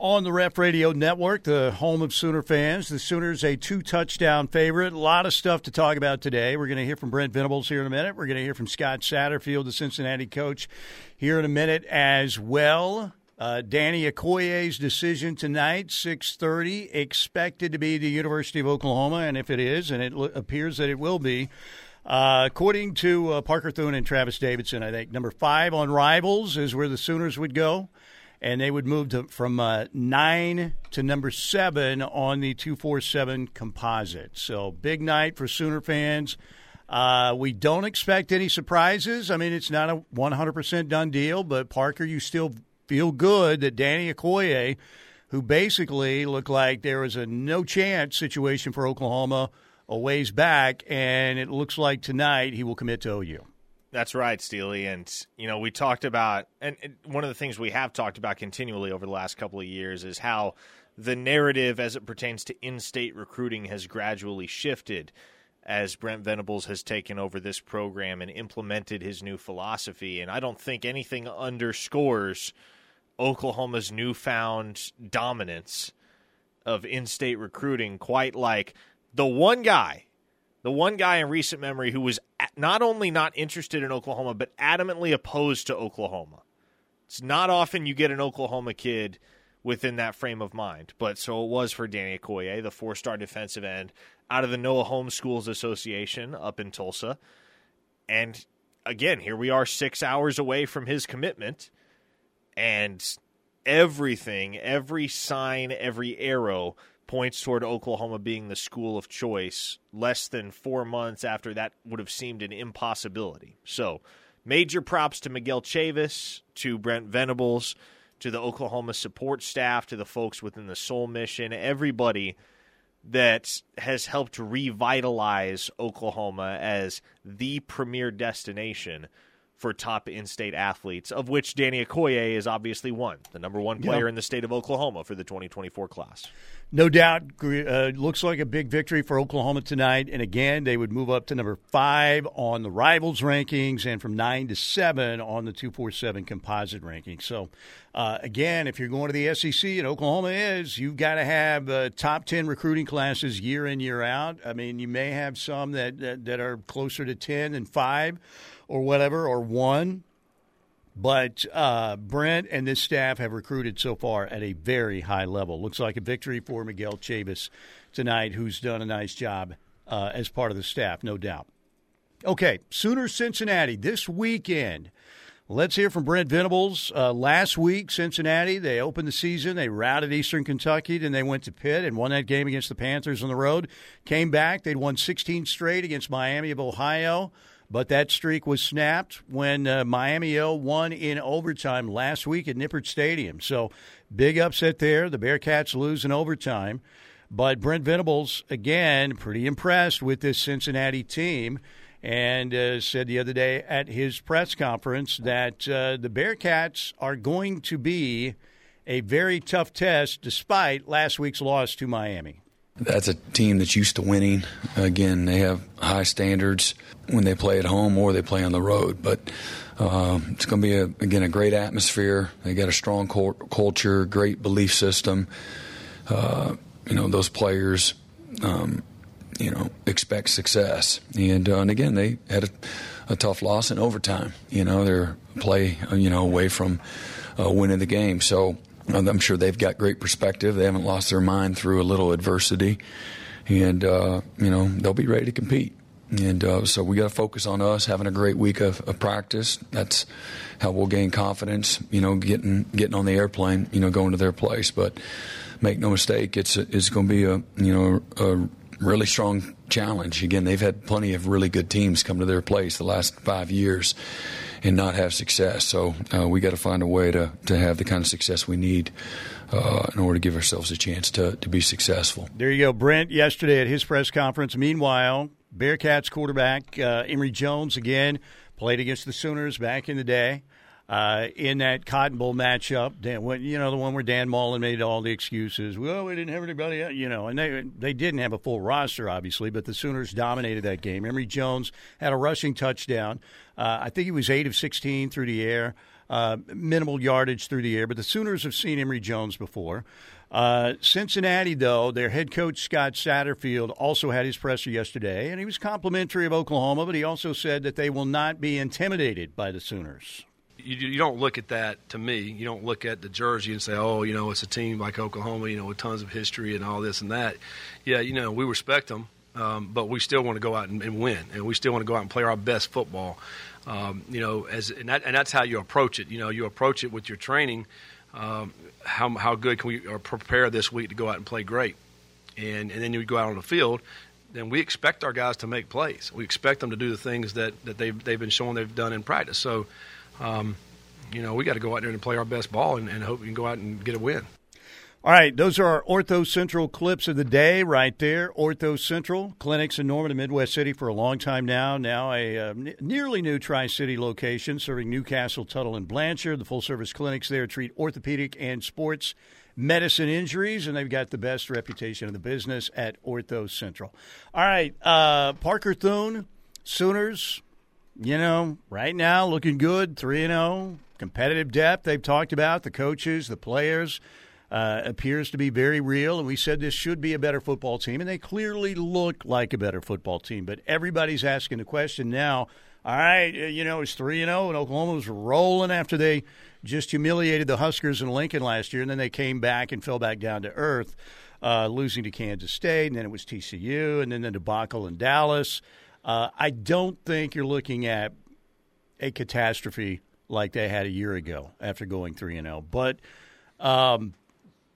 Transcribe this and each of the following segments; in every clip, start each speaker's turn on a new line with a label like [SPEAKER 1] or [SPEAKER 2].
[SPEAKER 1] on the Ref Radio Network, the home of Sooner fans. The Sooners a two touchdown favorite. A lot of stuff to talk about today. We're going to hear from Brent Venables here in a minute. We're going to hear from Scott Satterfield, the Cincinnati coach, here in a minute as well. Uh, Danny Okoye's decision tonight, six thirty, expected to be the University of Oklahoma, and if it is, and it l- appears that it will be, uh, according to uh, Parker Thune and Travis Davidson, I think number five on Rivals is where the Sooners would go and they would move to, from uh, nine to number seven on the 247 composite. So, big night for Sooner fans. Uh, we don't expect any surprises. I mean, it's not a 100% done deal, but Parker, you still feel good that Danny Okoye, who basically looked like there was a no chance situation for Oklahoma a ways back, and it looks like tonight he will commit to OU.
[SPEAKER 2] That's right, Steely. And, you know, we talked about, and one of the things we have talked about continually over the last couple of years is how the narrative as it pertains to in state recruiting has gradually shifted as Brent Venables has taken over this program and implemented his new philosophy. And I don't think anything underscores Oklahoma's newfound dominance of in state recruiting quite like the one guy the one guy in recent memory who was not only not interested in Oklahoma, but adamantly opposed to Oklahoma. It's not often you get an Oklahoma kid within that frame of mind, but so it was for Danny Okoye, the four star defensive end out of the Noah Holmes Schools Association up in Tulsa. And again, here we are six hours away from his commitment, and everything, every sign, every arrow points toward Oklahoma being the school of choice less than four months after that would have seemed an impossibility. So, major props to Miguel Chavis, to Brent Venables, to the Oklahoma support staff, to the folks within the Soul Mission, everybody that has helped revitalize Oklahoma as the premier destination for top in-state athletes, of which Danny Okoye is obviously one, the number one player yep. in the state of Oklahoma for the 2024 class.
[SPEAKER 1] No doubt, uh, looks like a big victory for Oklahoma tonight. And again, they would move up to number five on the rivals rankings and from nine to seven on the 247 composite rankings. So, uh, again, if you're going to the SEC and Oklahoma is, you've got to have uh, top 10 recruiting classes year in, year out. I mean, you may have some that, that, that are closer to 10 and five or whatever, or one. But uh, Brent and this staff have recruited so far at a very high level. Looks like a victory for Miguel Chavis tonight, who's done a nice job uh, as part of the staff, no doubt. Okay, Sooner Cincinnati this weekend. Let's hear from Brent Venables. Uh, last week, Cincinnati, they opened the season. They routed Eastern Kentucky, then they went to Pitt and won that game against the Panthers on the road. Came back. They'd won 16 straight against Miami of Ohio. But that streak was snapped when uh, Miami O won in overtime last week at Nippert Stadium. So big upset there. The Bearcats lose in overtime. But Brent Venables, again, pretty impressed with this Cincinnati team and uh, said the other day at his press conference that uh, the Bearcats are going to be a very tough test despite last week's loss to Miami.
[SPEAKER 3] That's a team that's used to winning. Again, they have high standards when they play at home or they play on the road. But uh, it's going to be a, again a great atmosphere. They got a strong culture, great belief system. Uh, you know those players, um, you know, expect success. And, uh, and again, they had a, a, tough loss in overtime. You know, they're play you know away from uh, winning the game. So I'm sure they've got great perspective. They haven't lost their mind through a little adversity, and uh, you know they'll be ready to compete. And uh, so we got to focus on us having a great week of, of, practice. That's how we'll gain confidence. You know, getting getting on the airplane. You know, going to their place. But make no mistake, it's it's going to be a you know a really strong challenge. Again, they've had plenty of really good teams come to their place the last five years and not have success. So uh, we got to find a way to, to have the kind of success we need uh, in order to give ourselves a chance to, to be successful.
[SPEAKER 1] There you go. Brent yesterday at his press conference. Meanwhile, Bearcats quarterback uh, Emory Jones again played against the Sooners back in the day uh, in that Cotton Bowl matchup. Dan, when, you know, the one where Dan Mullen made all the excuses. Well, we didn't have anybody, you know, and they they didn't have a full roster, obviously, but the Sooners dominated that game. Emory Jones had a rushing touchdown. Uh, I think he was eight of sixteen through the air. uh, minimal yardage through the air, but the Sooners have seen Emory Jones before. Uh, Cincinnati, though, their head coach Scott Satterfield also had his presser yesterday, and he was complimentary of Oklahoma, but he also said that they will not be intimidated by the Sooners.
[SPEAKER 4] You, you don't look at that to me. You don't look at the jersey and say, "Oh, you know, it's a team like Oklahoma, you know, with tons of history and all this and that." Yeah, you know, we respect them, um, but we still want to go out and, and, win, and we still want to go out and play our best football. Um, you know, as and, that, and that's how you approach it. You know, you approach it with your training. Um, how how good can we prepare this week to go out and play great, and and then you go out on the field. Then we expect our guys to make plays. We expect them to do the things that, that they've they've been showing they've done in practice. So, um, you know, we got to go out there and play our best ball and, and hope we can go out and get a win.
[SPEAKER 1] All right, those are our Ortho Central clips of the day right there. Ortho Central clinics in Norman and Midwest City for a long time now. Now a uh, n- nearly new Tri City location serving Newcastle, Tuttle, and Blanchard. The full service clinics there treat orthopedic and sports medicine injuries, and they've got the best reputation in the business at Ortho Central. All right, uh, Parker Thune, Sooners, you know, right now looking good, 3 and 0. Competitive depth they've talked about, the coaches, the players uh, appears to be very real. And we said this should be a better football team, and they clearly look like a better football team. But everybody's asking the question now. All right, uh, you know it's three and zero, oh, and Oklahoma was rolling after they just humiliated the Huskers in Lincoln last year, and then they came back and fell back down to earth, uh, losing to Kansas State, and then it was TCU, and then the debacle in Dallas. Uh, I don't think you're looking at a catastrophe like they had a year ago after going three and zero, but. Um,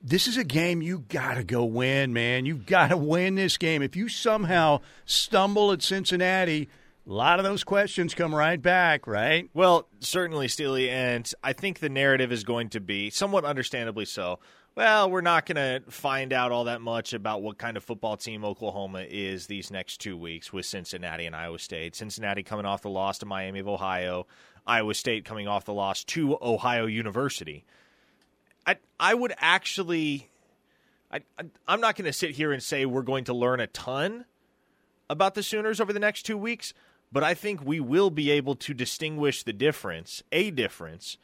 [SPEAKER 1] this is a game you got to go win, man. You've got to win this game. If you somehow stumble at Cincinnati, a lot of those questions come right back, right?
[SPEAKER 2] Well, certainly, Steely, and I think the narrative is going to be somewhat understandably so. Well, we're not going to find out all that much about what kind of football team Oklahoma is these next two weeks with Cincinnati and Iowa State. Cincinnati coming off the loss to Miami of Ohio, Iowa State coming off the loss to Ohio University. I I would actually I, I am not going to sit here and say we're going to learn a ton about the Sooners over the next 2 weeks, but I think we will be able to distinguish the difference, a difference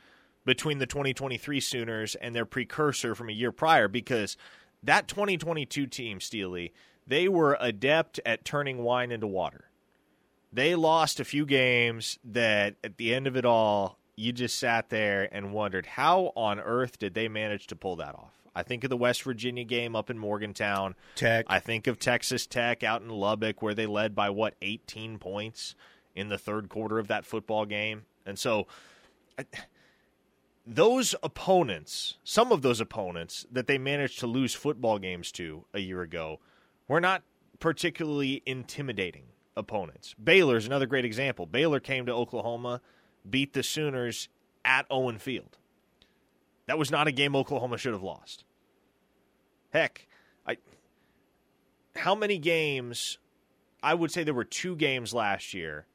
[SPEAKER 2] between the 2023 Sooners and their precursor from a year prior because that 2022 team, Steely, they were adept at turning wine into water. They lost a few games that at the end of it all you just sat there and wondered how on earth did they manage to pull that off? I think of the West Virginia game up in Morgantown.
[SPEAKER 1] Tech.
[SPEAKER 2] I think of Texas Tech out in Lubbock where they led by what 18 points in the third quarter of that football game. And so those opponents, some of those opponents that they managed to lose football games to a year ago were not particularly intimidating opponents. Baylor's another great example. Baylor came to Oklahoma beat the Sooners at Owen Field. That was not a game Oklahoma should have lost. Heck, I how many games I would say there were two games last year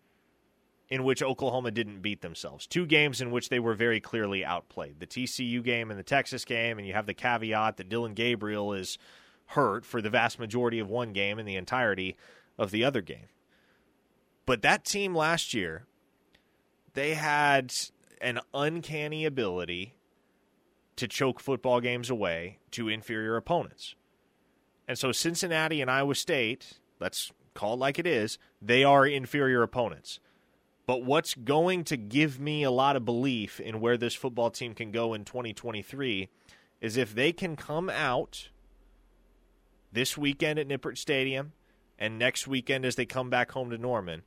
[SPEAKER 2] in which Oklahoma didn't beat themselves. Two games in which they were very clearly outplayed. The TCU game and the Texas game, and you have the caveat that Dillon Gabriel is hurt for the vast majority of one game and the entirety of the other game. But that team last year they had an uncanny ability to choke football games away to inferior opponents. And so Cincinnati and Iowa State, let's call it like it is, they are inferior opponents. But what's going to give me a lot of belief in where this football team can go in 2023 is if they can come out this weekend at Nippert Stadium and next weekend as they come back home to Norman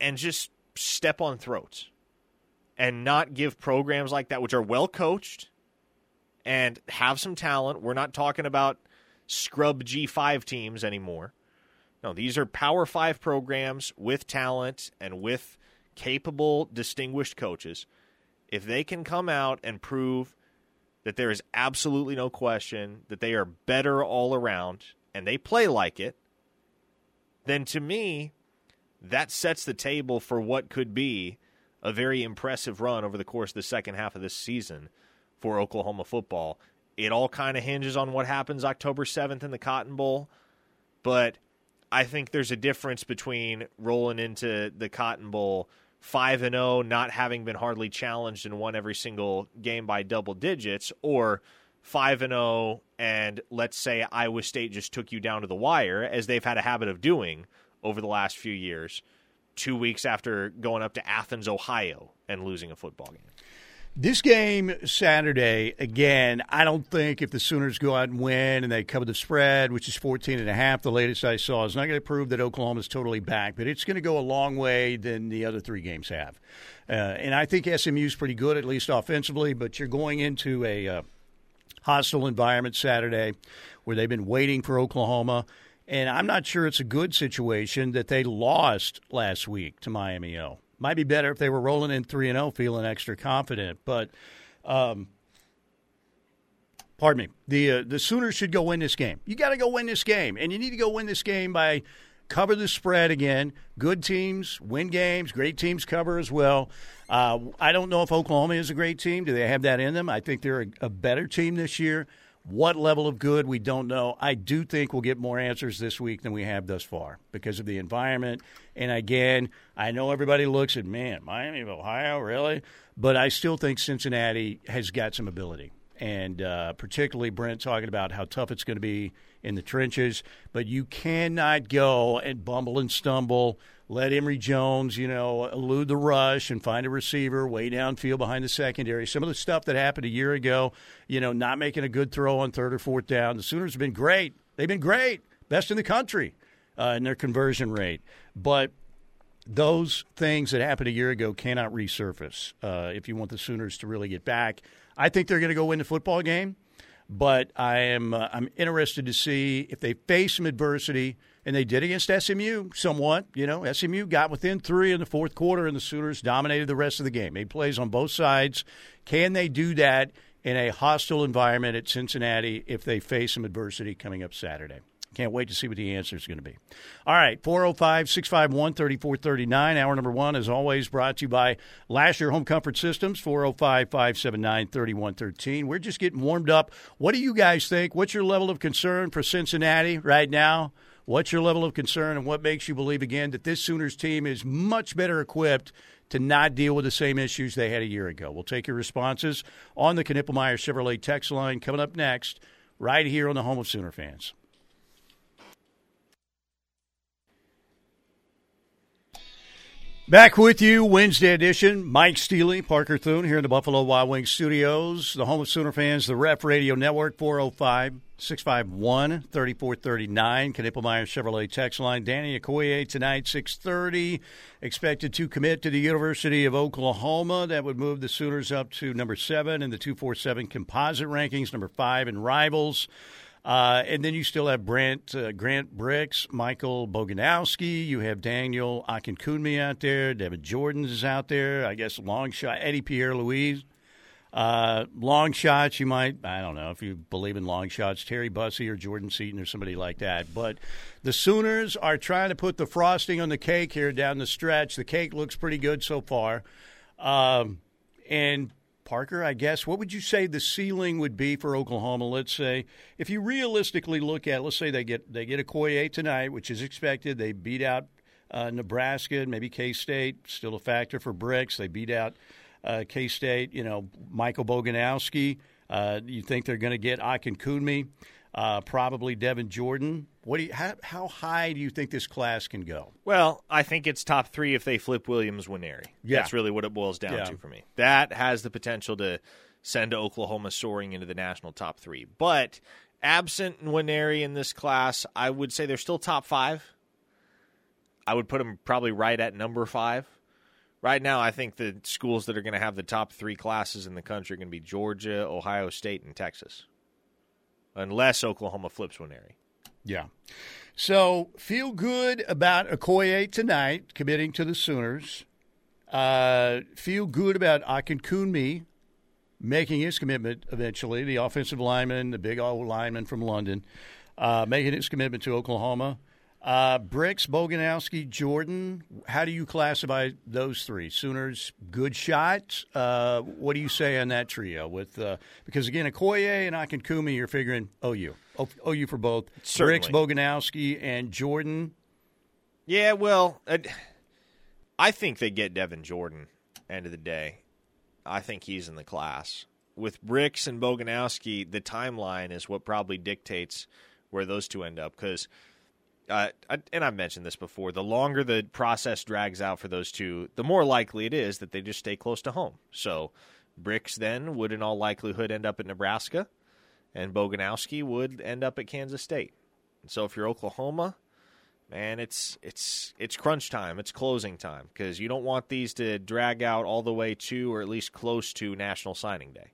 [SPEAKER 2] and just step on throats and not give programs like that, which are well coached and have some talent. We're not talking about scrub G5 teams anymore. No, these are Power 5 programs with talent and with capable, distinguished coaches. If they can come out and prove that there is absolutely no question that they are better all around and they play like it, then to me, that sets the table for what could be a very impressive run over the course of the second half of this season for Oklahoma football. It all kind of hinges on what happens October 7th in the Cotton Bowl, but I think there's a difference between rolling into the Cotton Bowl 5 and 0 not having been hardly challenged and won every single game by double digits or 5 and 0 and let's say Iowa State just took you down to the wire as they've had a habit of doing over the last few years 2 weeks after going up to Athens Ohio and losing a football game.
[SPEAKER 1] This game Saturday, again, I don't think if the Sooners go out and win and they cover the spread, which is 14 and a half, the latest I saw, is not going to prove that Oklahoma is totally back, but it's going to go a long way than the other three games have. Uh, and I think SMU is pretty good, at least offensively, but you're going into a uh, hostile environment Saturday where they've been waiting for Oklahoma. And I'm not sure it's a good situation that they lost last week to Miami O. Might be better if they were rolling in 3 and 0 feeling extra confident, but um, pardon me. The uh, the Sooners should go win this game. You got to go win this game and you need to go win this game by cover the spread again. Good teams win games, great teams cover as well. Uh, I don't know if Oklahoma is a great team. Do they have that in them? I think they're a, a better team this year. What level of good, we don't know. I do think we'll get more answers this week than we have thus far because of the environment. And again, I know everybody looks at, man, Miami of Ohio, really? But I still think Cincinnati has got some ability. And uh, particularly Brent talking about how tough it's going to be in the trenches. But you cannot go and bumble and stumble let Emory Jones, you know, elude the rush and find a receiver way downfield behind the secondary. Some of the stuff that happened a year ago, you know, not making a good throw on third or fourth down. The Sooners have been great. They've been great, best in the country uh, in their conversion rate. But those things that happened a year ago cannot resurface uh, if you want the Sooners to really get back. I think they're going to go win the football game, but I am uh, I'm interested to see if they face some adversity and they did against SMU somewhat. You know, SMU got within three in the fourth quarter, and the Sooners dominated the rest of the game. Made plays on both sides. Can they do that in a hostile environment at Cincinnati if they face some adversity coming up Saturday? Can't wait to see what the answer is going to be. All right, 405 651 3439. Hour number one, as always, brought to you by Last Year Home Comfort Systems, 405 579 3113. We're just getting warmed up. What do you guys think? What's your level of concern for Cincinnati right now? What's your level of concern, and what makes you believe again that this Sooners team is much better equipped to not deal with the same issues they had a year ago? We'll take your responses on the Knippelmeyer Chevrolet text line coming up next, right here on the home of Sooner fans. Back with you, Wednesday edition. Mike Steely, Parker Thune here in the Buffalo Wild Wings studios, the home of Sooner fans, the Ref Radio Network, 405 651 3439. Knippelmeyer Chevrolet text line. Danny Okoye tonight, 630. Expected to commit to the University of Oklahoma. That would move the Sooners up to number seven in the 247 composite rankings, number five in rivals. Uh, and then you still have Brent, uh, Grant Brix, Michael Boganowski. You have Daniel Akinkunmi out there. Devin Jordan's is out there. I guess long shot. Eddie Pierre Louis. Uh, long shots, you might, I don't know if you believe in long shots, Terry Bussey or Jordan Seaton or somebody like that. But the Sooners are trying to put the frosting on the cake here down the stretch. The cake looks pretty good so far. Um, and Parker, I guess, what would you say the ceiling would be for Oklahoma? Let's say if you realistically look at, let's say they get they get a Okoye tonight, which is expected. They beat out uh, Nebraska, maybe K State, still a factor for Brix. They beat out uh, K State. You know, Michael Boganowski. Uh, you think they're going to get Akinkunmi? uh, probably Devin Jordan. What do you, how, how, high do you think this class can go?
[SPEAKER 2] Well, I think it's top three if they flip Williams Nwaneri. Yeah. That's really what it boils down yeah. to for me. That has the potential to send Oklahoma soaring into the national top three. But absent Winery in this class, I would say they're still top five. I would put them probably right at number five. Right now, I think the schools that are going to have the top three classes in the country are going to be Georgia, Ohio State, and Texas unless Oklahoma flips Nwaneri.
[SPEAKER 1] Yeah. So feel good about Okoye tonight committing to the Sooners. Uh, feel good about Akinkunmi making his commitment eventually. The offensive lineman, the big old lineman from London, uh, making his commitment to Oklahoma. Uh, Brix, Boganowski, Jordan. How do you classify those three? Sooners, good shot. Uh, what do you say on that trio? With uh, because again, Okoye and Akinkunmi, you're figuring OU, o- OU for both.
[SPEAKER 2] Certainly.
[SPEAKER 1] Brix, Boganowski, and Jordan.
[SPEAKER 2] Yeah, well, I think they get Devin Jordan. End of the day, I think he's in the class. With Brix and Boganowski, the timeline is what probably dictates where those two end up. Because, uh, and I've mentioned this before, the longer the process drags out for those two, the more likely it is that they just stay close to home. So, Brix then would, in all likelihood, end up at Nebraska, and Boganowski would end up at Kansas State. And So, if you're Oklahoma, man, it's it's it's crunch time. It's closing time because you don't want these to drag out all the way to or at least close to National Signing Day.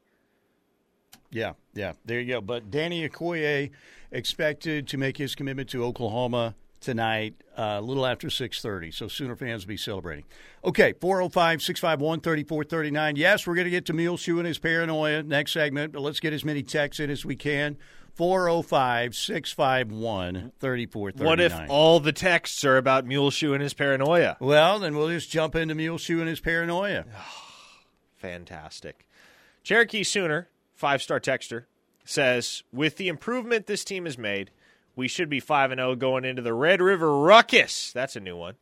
[SPEAKER 1] Yeah, yeah, there you go. But Danny Okoye expected to make his commitment to Oklahoma tonight, uh, a little after 6.30, so Sooner fans will be celebrating. Okay, 405-651-3439. Yes, we're going to get to Muleshoe and his paranoia next segment, but let's get as many texts in as we can. 405 651 3439.
[SPEAKER 2] What if all the texts are about Muleshoe and his paranoia?
[SPEAKER 1] Well, then we'll just jump into Muleshoe and his paranoia.
[SPEAKER 2] Fantastic. Cherokee Sooner, five star texter, says With the improvement this team has made, we should be 5 and 0 going into the Red River Ruckus. That's a new one.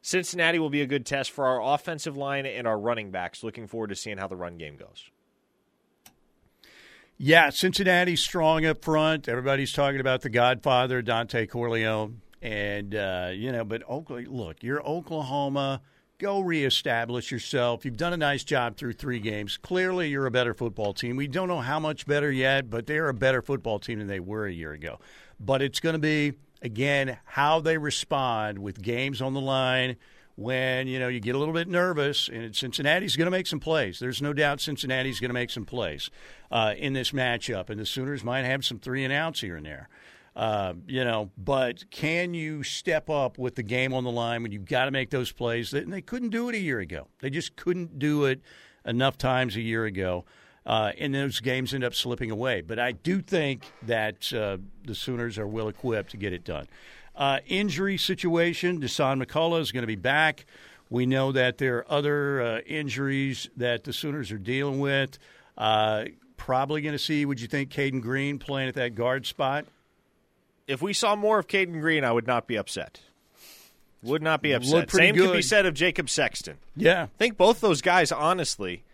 [SPEAKER 2] Cincinnati will be a good test for our offensive line and our running backs. Looking forward to seeing how the run game goes.
[SPEAKER 1] Yeah, Cincinnati's strong up front. Everybody's talking about the Godfather, Dontay Corleone, and uh, you know. But Oklahoma, look, you're Oklahoma. Go reestablish yourself. You've done a nice job through three games. Clearly, you're a better football team. We don't know how much better yet, but they're a better football team than they were a year ago. But it's going to be again how they respond with games on the line when you know you get a little bit nervous, and Cincinnati's going to make some plays. There's no doubt Cincinnati's going to make some plays uh, in this matchup, and the Sooners might have some three and outs here and there. Uh, you know, but can you step up with the game on the line when you've got to make those plays? And they couldn't do it a year ago. They just couldn't do it enough times a year ago. Uh, and those games end up slipping away. But I do think that uh, the Sooners are well equipped to get it done. Uh, injury situation, Dasan McCullough is going to be back. We know that there are other uh, injuries that the Sooners are dealing with. Uh, probably going to see, would you think, Caden Green playing at that guard spot?
[SPEAKER 2] If we saw more of Caden Green, I would not be upset. Would not be upset.
[SPEAKER 1] Same
[SPEAKER 2] good. could be said of Jacob Sexton.
[SPEAKER 1] Yeah.
[SPEAKER 2] I think both those guys, honestly,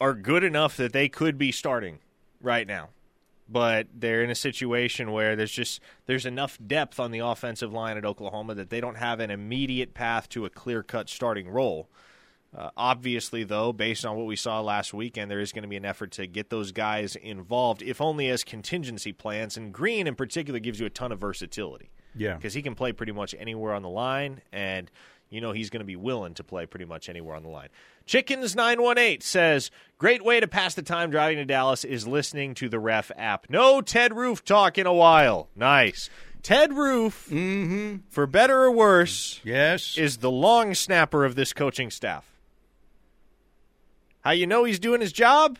[SPEAKER 2] are good enough that they could be starting right now but they're in a situation where there's just there's enough depth on the offensive line at Oklahoma that they don't have an immediate path to a clear-cut starting role. Uh, obviously, though, based on what we saw last weekend, there is going to be an effort to get those guys involved, if only as contingency plans. And Green, in particular, gives you a ton of versatility.
[SPEAKER 1] Yeah,
[SPEAKER 2] because he can play pretty much anywhere on the line, and you know he's going to be willing to play pretty much anywhere on the line. Chickens918 says, Great way to pass the time driving to Dallas is listening to the ref app. No Ted Roof talk in a while. Nice. Ted Roof,
[SPEAKER 1] mm-hmm.
[SPEAKER 2] for better or worse,
[SPEAKER 1] yes,
[SPEAKER 2] is the long snapper of this coaching staff. How you know he's doing his job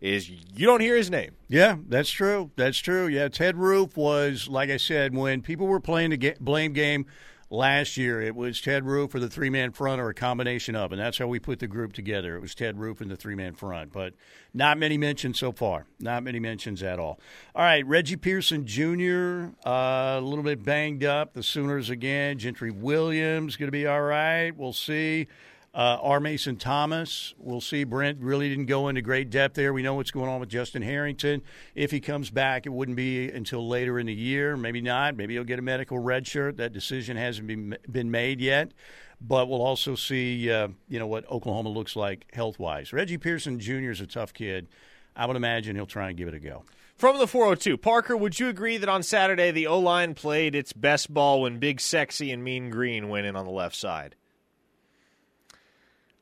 [SPEAKER 2] is you don't hear his name.
[SPEAKER 1] Yeah, that's true. That's true. Yeah, Ted Roof was, like I said, when people were playing the blame game last year it was Ted Roof or the three man front or a combination of, and that's how we put the group together. It was Ted Roof and the three man front, but not many mentions so far. Not many mentions at all. All right, Reggie Pearson Jr. Uh, a little bit banged up. The Sooners again. Gentry Williams going to be all right. We'll see. Uh, R. Mason Thomas, we'll see. Brent really didn't go into great depth there. We know what's going on with Justin Harrington. If he comes back, it wouldn't be until later in the year. Maybe not. Maybe he'll get a medical red shirt. That decision hasn't been been made yet. But we'll also see, uh, you know, what Oklahoma looks like health wise. Reggie Pearson Jr. is a tough kid. I would imagine he'll try and give it a go.
[SPEAKER 2] From the 402, Parker, would you agree that on Saturday the O line played its best ball when Big Sexy and Mean Green went in on the left side?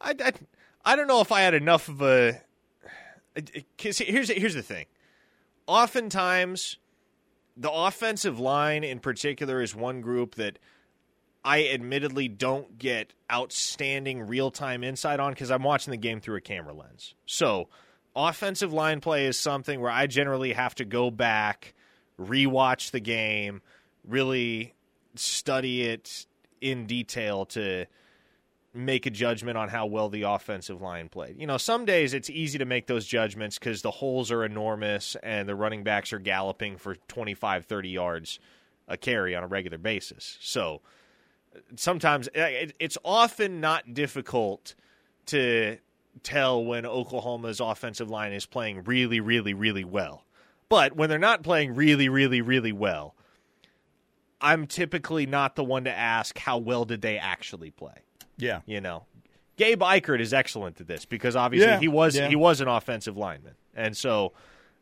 [SPEAKER 2] I, I, I don't know if I had enough of a. Cause here's here's the thing. Oftentimes, the offensive line in particular is one group that I admittedly don't get outstanding real time insight on because I'm watching the game through a camera lens. So, offensive line play is something where I generally have to go back, rewatch the game, really study it in detail to make a judgment on how well the offensive line played. You know, some days it's easy to make those judgments because the holes are enormous and the running backs are galloping for 25, 30 yards a carry on a regular basis. So sometimes eh, it's often not difficult to tell when Oklahoma's offensive line is playing really, really, really well. But when they're not playing really, really, really well, I'm typically not the one to ask how well did they actually play.
[SPEAKER 1] Yeah,
[SPEAKER 2] you know, Gabe Ikard is excellent at this because obviously
[SPEAKER 1] yeah.
[SPEAKER 2] he was
[SPEAKER 1] yeah.
[SPEAKER 2] he was an offensive lineman, and so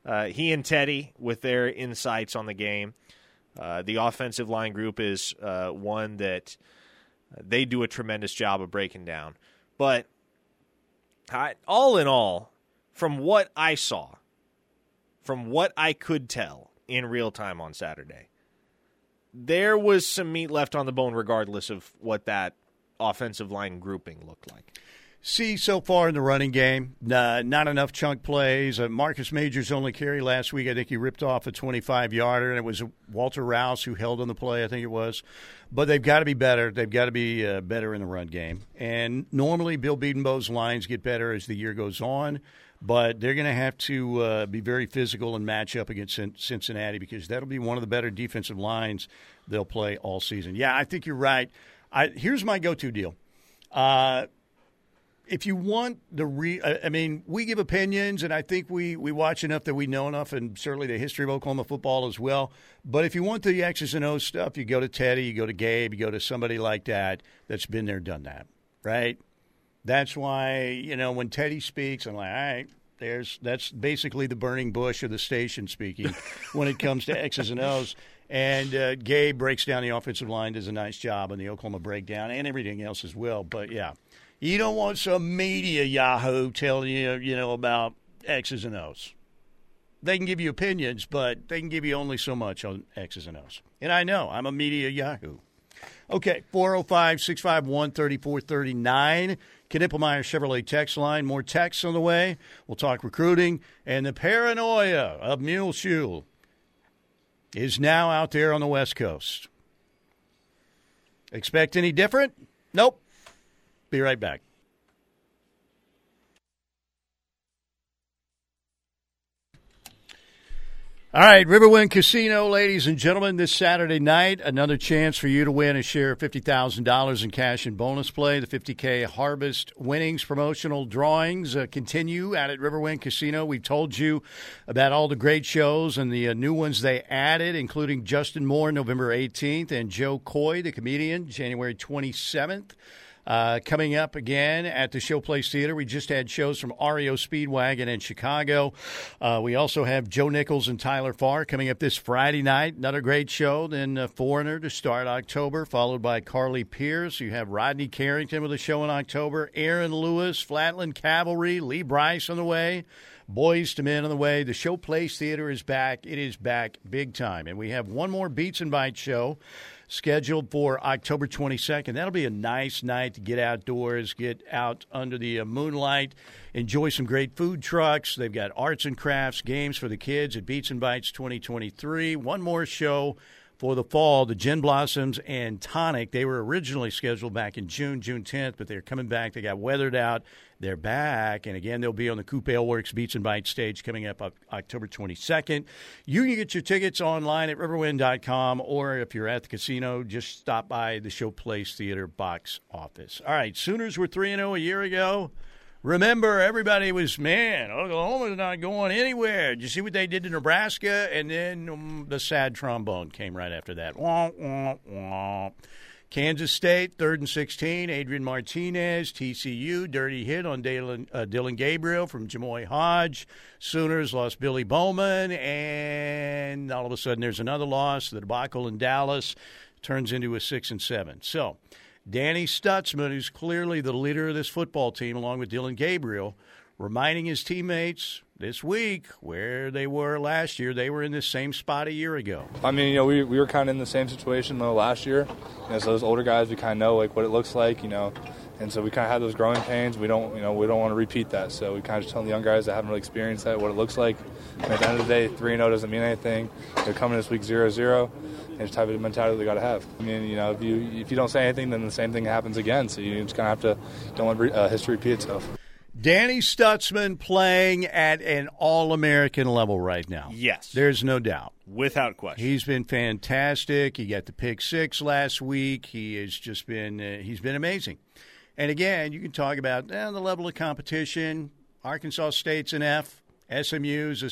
[SPEAKER 2] uh, he and Teddy with their insights on the game. Uh, the offensive line group is uh, one that they do a tremendous job of breaking down. But I, all in all, from what I saw, from what I could tell in real time on Saturday, there was some meat left on the bone, regardless of what that offensive line grouping looked like.
[SPEAKER 1] See, so far in the running game, uh, not enough chunk plays. Uh, Marcus Major's only carry last week, I think he ripped off a 25 yarder, and it was Walter Rouse who held on the play, I think it was. But they've got to be better. They've got to be uh, better in the run game. And normally, Bill Bedenbaugh's lines get better as the year goes on, but they're going to have to uh, be very physical and match up against Cincinnati because that'll be one of the better defensive lines they'll play all season. Yeah, I think you're right. I, here's my go to deal. Uh, if you want the re, I mean, we give opinions, and I think we we watch enough that we know enough, and certainly the history of Oklahoma football as well. But if you want the X's and O's stuff, you go to Teddy, you go to Gabe, you go to somebody like that that's been there, done that, right? That's why you know when Teddy speaks, I'm like, all right, there's that's basically the burning bush of the station speaking when it comes to X's and O's. And uh, Gabe breaks down the offensive line, does a nice job on the Oklahoma breakdown and everything else as well. But yeah, you don't want some media Yahoo telling you, you know, about X's and O's. They can give you opinions, but they can give you only so much on X's and O's. And I know, I'm a media Yahoo. Okay, 405 651 3439. Knippelmeyer Chevrolet text line. More texts on the way. We'll talk recruiting. And the paranoia of Muleshoe is now out there on the West Coast. Expect any different? Nope. Be right back. All right, Riverwind Casino, ladies and gentlemen, this Saturday night, another chance for you to win a share of $50,000 in cash and bonus play. The 50K Harvest Winnings promotional drawings uh, continue out at Riverwind Casino. We've told you about all the great shows and the uh, new ones they added, including Justin Moore, November 18th, and Jo Koy, the comedian, January 27th. Uh, coming up again at the Showplace Theater, we just had shows from REO Speedwagon in Chicago. Uh, we also have Joe Nichols and Tyler Farr coming up this Friday night. Another great show. Then uh, Foreigner to start October, followed by Carly Pearce. You have Rodney Carrington with a show in October. Aaron Lewis, Flatland Cavalry, Lee Brice on the way. Boyz II Men on the way. The Showplace Theater is back. It is back big time. And we have one more Beats and Bites show scheduled for October 22nd. That'll be a nice night to get outdoors, get out under the uh, moonlight, enjoy some great food trucks. They've got arts and crafts, games for the kids at Beats and Bites 2023. One more show for the fall, the Gin Blossoms and Tonic. They were originally scheduled back in June, June 10th, but they're coming back. They got weathered out. They're back. And again, they'll be on the Coop Ale Works Beats and Bites stage coming up October 22nd. You can get your tickets online at riverwind.com, or if you're at the casino, just stop by the Showplace Theater box office. All right, Sooners were 3 0 a year ago. Remember, everybody was, man, Oklahoma's not going anywhere. Did you see what they did to Nebraska? And then um, the sad trombone came right after that. Wah, wah, wah. Kansas State, third and 16. Adrian Martinez, TCU, dirty hit on Dylan, uh, Dillon Gabriel from Jamoi Hodge. Sooners lost Billy Bowman, and all of a sudden there's another loss. The debacle in Dallas turns into a 6 and 7. So, Danny Stutsman, who's clearly the leader of this football team, along with Dillon Gabriel, reminding his teammates this week where they were last year. They were in the same spot a year ago.
[SPEAKER 5] I mean, you know, we, we were kind of in the same situation though last year. You so those older guys, we kind of know like what it looks like, you know, and so we kind of had those growing pains. We don't, you know, we don't want to repeat that. So we kind of just telling the young guys that haven't really experienced that what it looks like. And at the end of the day, three and zero doesn't mean anything. They're coming this week 0-0 and it's type of mentality they got to have. I mean, you know, if you if you don't say anything, then the same thing happens again. So you just kind of have to don't let uh, history repeat itself.
[SPEAKER 1] Danny Stutsman playing at an All American level right now.
[SPEAKER 2] Yes.
[SPEAKER 1] There's no doubt.
[SPEAKER 2] Without question.
[SPEAKER 1] He's been fantastic. He got the pick six last week. He has just been uh, he's been amazing. And again, you can talk about eh, the level of competition. Arkansas State's an F. SMU's a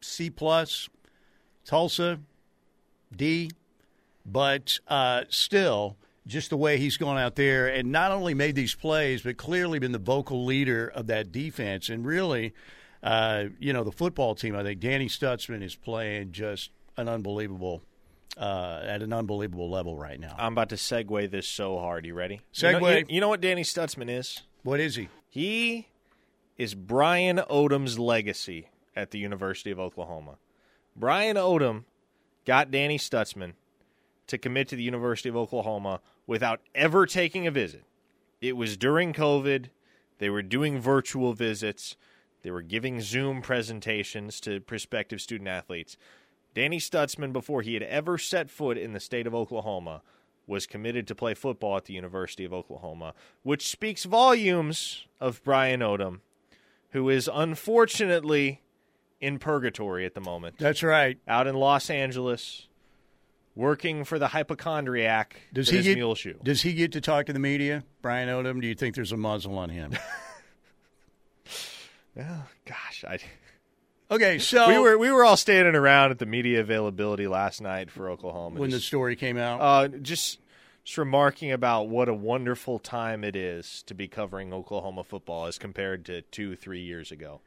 [SPEAKER 1] C plus. Tulsa D. But uh, still, just the way he's gone out there and not only made these plays, but clearly been the vocal leader of that defense. And really, uh, you know, the football team, I think Danny Stutsman is playing just an unbelievable. Uh, at an unbelievable level right now.
[SPEAKER 2] I'm about to segue this so hard. You ready?
[SPEAKER 1] Segue.
[SPEAKER 2] You know, you- you know what Danny Stutsman is?
[SPEAKER 1] What is he?
[SPEAKER 2] He is Brian Odom's legacy at the University of Oklahoma. Brian Odom got Danny Stutsman to commit to the University of Oklahoma without ever taking a visit. It was during COVID. They were doing virtual visits. They were giving Zoom presentations to prospective student athletes. Danny Stutsman, before he had ever set foot in the state of Oklahoma, was committed to play football at the University of Oklahoma, which speaks volumes of Brian Odom, who is unfortunately in purgatory at the moment,
[SPEAKER 1] That's right.
[SPEAKER 2] out in Los Angeles, working for the hypochondriac
[SPEAKER 1] Does he get
[SPEAKER 2] Muleshoe.
[SPEAKER 1] Does he get to talk to the media, Brian Odom? Do you think there's a muzzle on him?
[SPEAKER 2] Oh, gosh, I,
[SPEAKER 1] okay, so
[SPEAKER 2] we were we were all standing around at the media availability last night for Oklahoma.
[SPEAKER 1] when the story came out.
[SPEAKER 2] uh, just just remarking about what a wonderful time it is to be covering Oklahoma football as compared to two three years ago.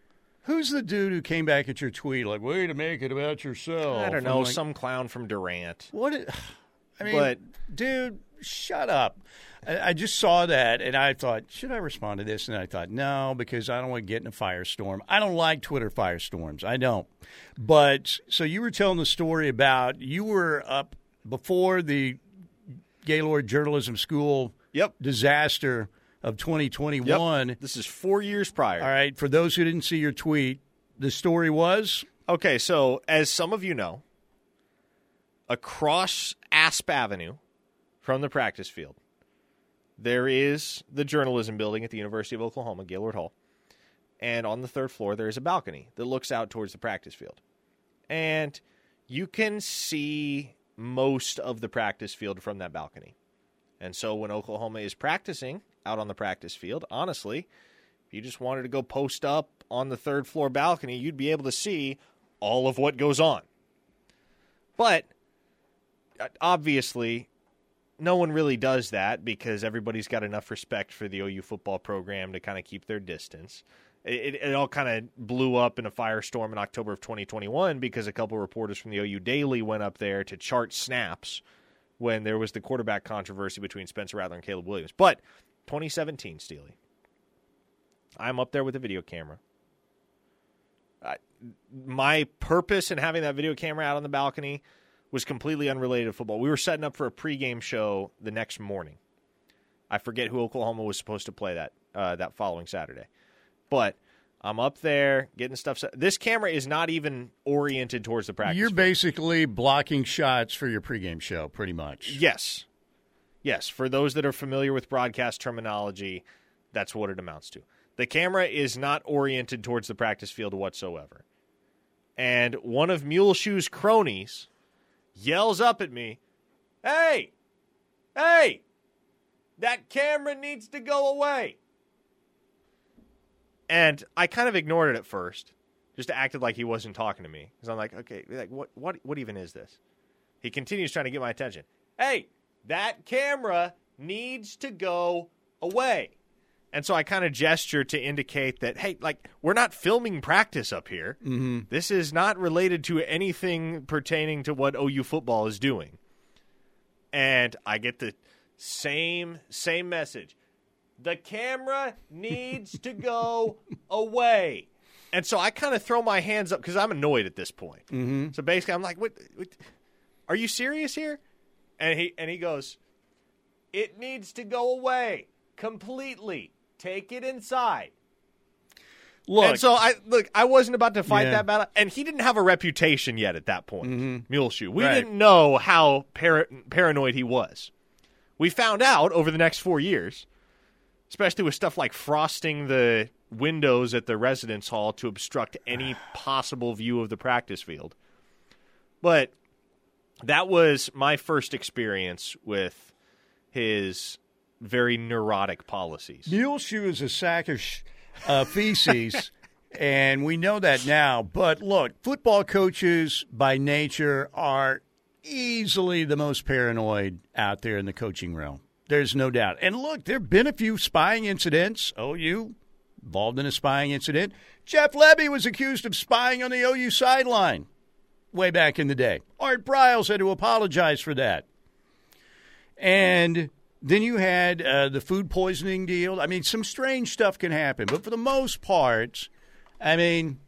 [SPEAKER 1] Who's the dude who came back at your tweet like, "Way to make it about yourself"?
[SPEAKER 2] I don't know,
[SPEAKER 1] like,
[SPEAKER 2] some clown from Durant.
[SPEAKER 1] What? i- I mean,
[SPEAKER 2] But-
[SPEAKER 1] dude, shut up. I, I just saw that and I thought, should I respond to this? And I thought, no, because I don't want to get in a firestorm. I don't like Twitter firestorms. I don't. But so you were telling the story about you were up before the Gaylord Journalism School
[SPEAKER 2] Yep.
[SPEAKER 1] disaster of 2021.
[SPEAKER 2] This is four years prior.
[SPEAKER 1] All right. For those who didn't see your tweet, the story was
[SPEAKER 2] Okay, so as some of you know, across Asp Avenue from the practice field, there is the journalism building at the University of Oklahoma, Gaylord Hall. And on the third floor, there is a balcony that looks out towards the practice field. And you can see most of the practice field from that balcony. And so when Oklahoma is practicing out on the practice field, honestly, if you just wanted to go post up on the third floor balcony, you'd be able to see all of what goes on. But uh, obviously, no one really does that because everybody's got enough respect for the OU football program to kind of keep their distance. It, it, all kind of blew up in a firestorm in October of 2021 because a couple reporters from the OU Daily went up there to chart snaps when there was the quarterback controversy between Spencer Rattler and Caleb Williams. But 2017, Steely, I'm up there with a video camera. I, my purpose in having that video camera out on the balcony was completely unrelated to football. We were setting up for a pregame show the next morning. I forget who Oklahoma was supposed to play that uh, that following Saturday, but I'm up there getting stuff. Set. This camera is not even oriented towards the practice.
[SPEAKER 1] you're
[SPEAKER 2] field.
[SPEAKER 1] basically blocking shots for your pregame show, pretty much.
[SPEAKER 2] Yes. Yes. For those that are familiar with broadcast terminology, that's what it amounts to. The camera is not oriented towards the practice field whatsoever. And one of Muleshoe's cronies yells up at me, Hey, hey, that camera needs to go away. And I kind of ignored it at first, just acted like he wasn't talking to me. Because I'm like, okay, like what, what, what even is this? He continues trying to get my attention. Hey, that camera needs to go away. And so I kind of gesture to indicate that, hey, like, we're not filming practice up here. Mm-hmm. This is not related to anything pertaining to what OU football is doing. And I get the same same message. The camera needs to go away. And so I kind of throw my hands up because I'm annoyed at this point. Mm-hmm. So basically, I'm like, what, what? Are you serious here? And he and he goes, It needs to go away completely. Take it inside.
[SPEAKER 1] Look,
[SPEAKER 2] and so I look, I wasn't about to fight
[SPEAKER 1] Yeah.
[SPEAKER 2] that battle, and he didn't have a reputation yet at that point. Mm-hmm. Muleshoe, we
[SPEAKER 1] Right.
[SPEAKER 2] didn't know how para- paranoid he was. We found out over the next four years, especially with stuff like frosting the windows at the residence hall to obstruct any possible view of the practice field. But that was my first experience with his very neurotic policies.
[SPEAKER 1] Muleshoe is a sack of sh- uh, feces, and we know that now. But look, football coaches by nature are easily the most paranoid out there in the coaching realm. There's no doubt. And look, there have been a few spying incidents. OU involved in a spying incident. Jeff Lebby was accused of spying on the OU sideline way back in the day. Art Briles had to apologize for that. And then you had uh, the food poisoning deal. I mean, some strange stuff can happen, but for the most part, I mean,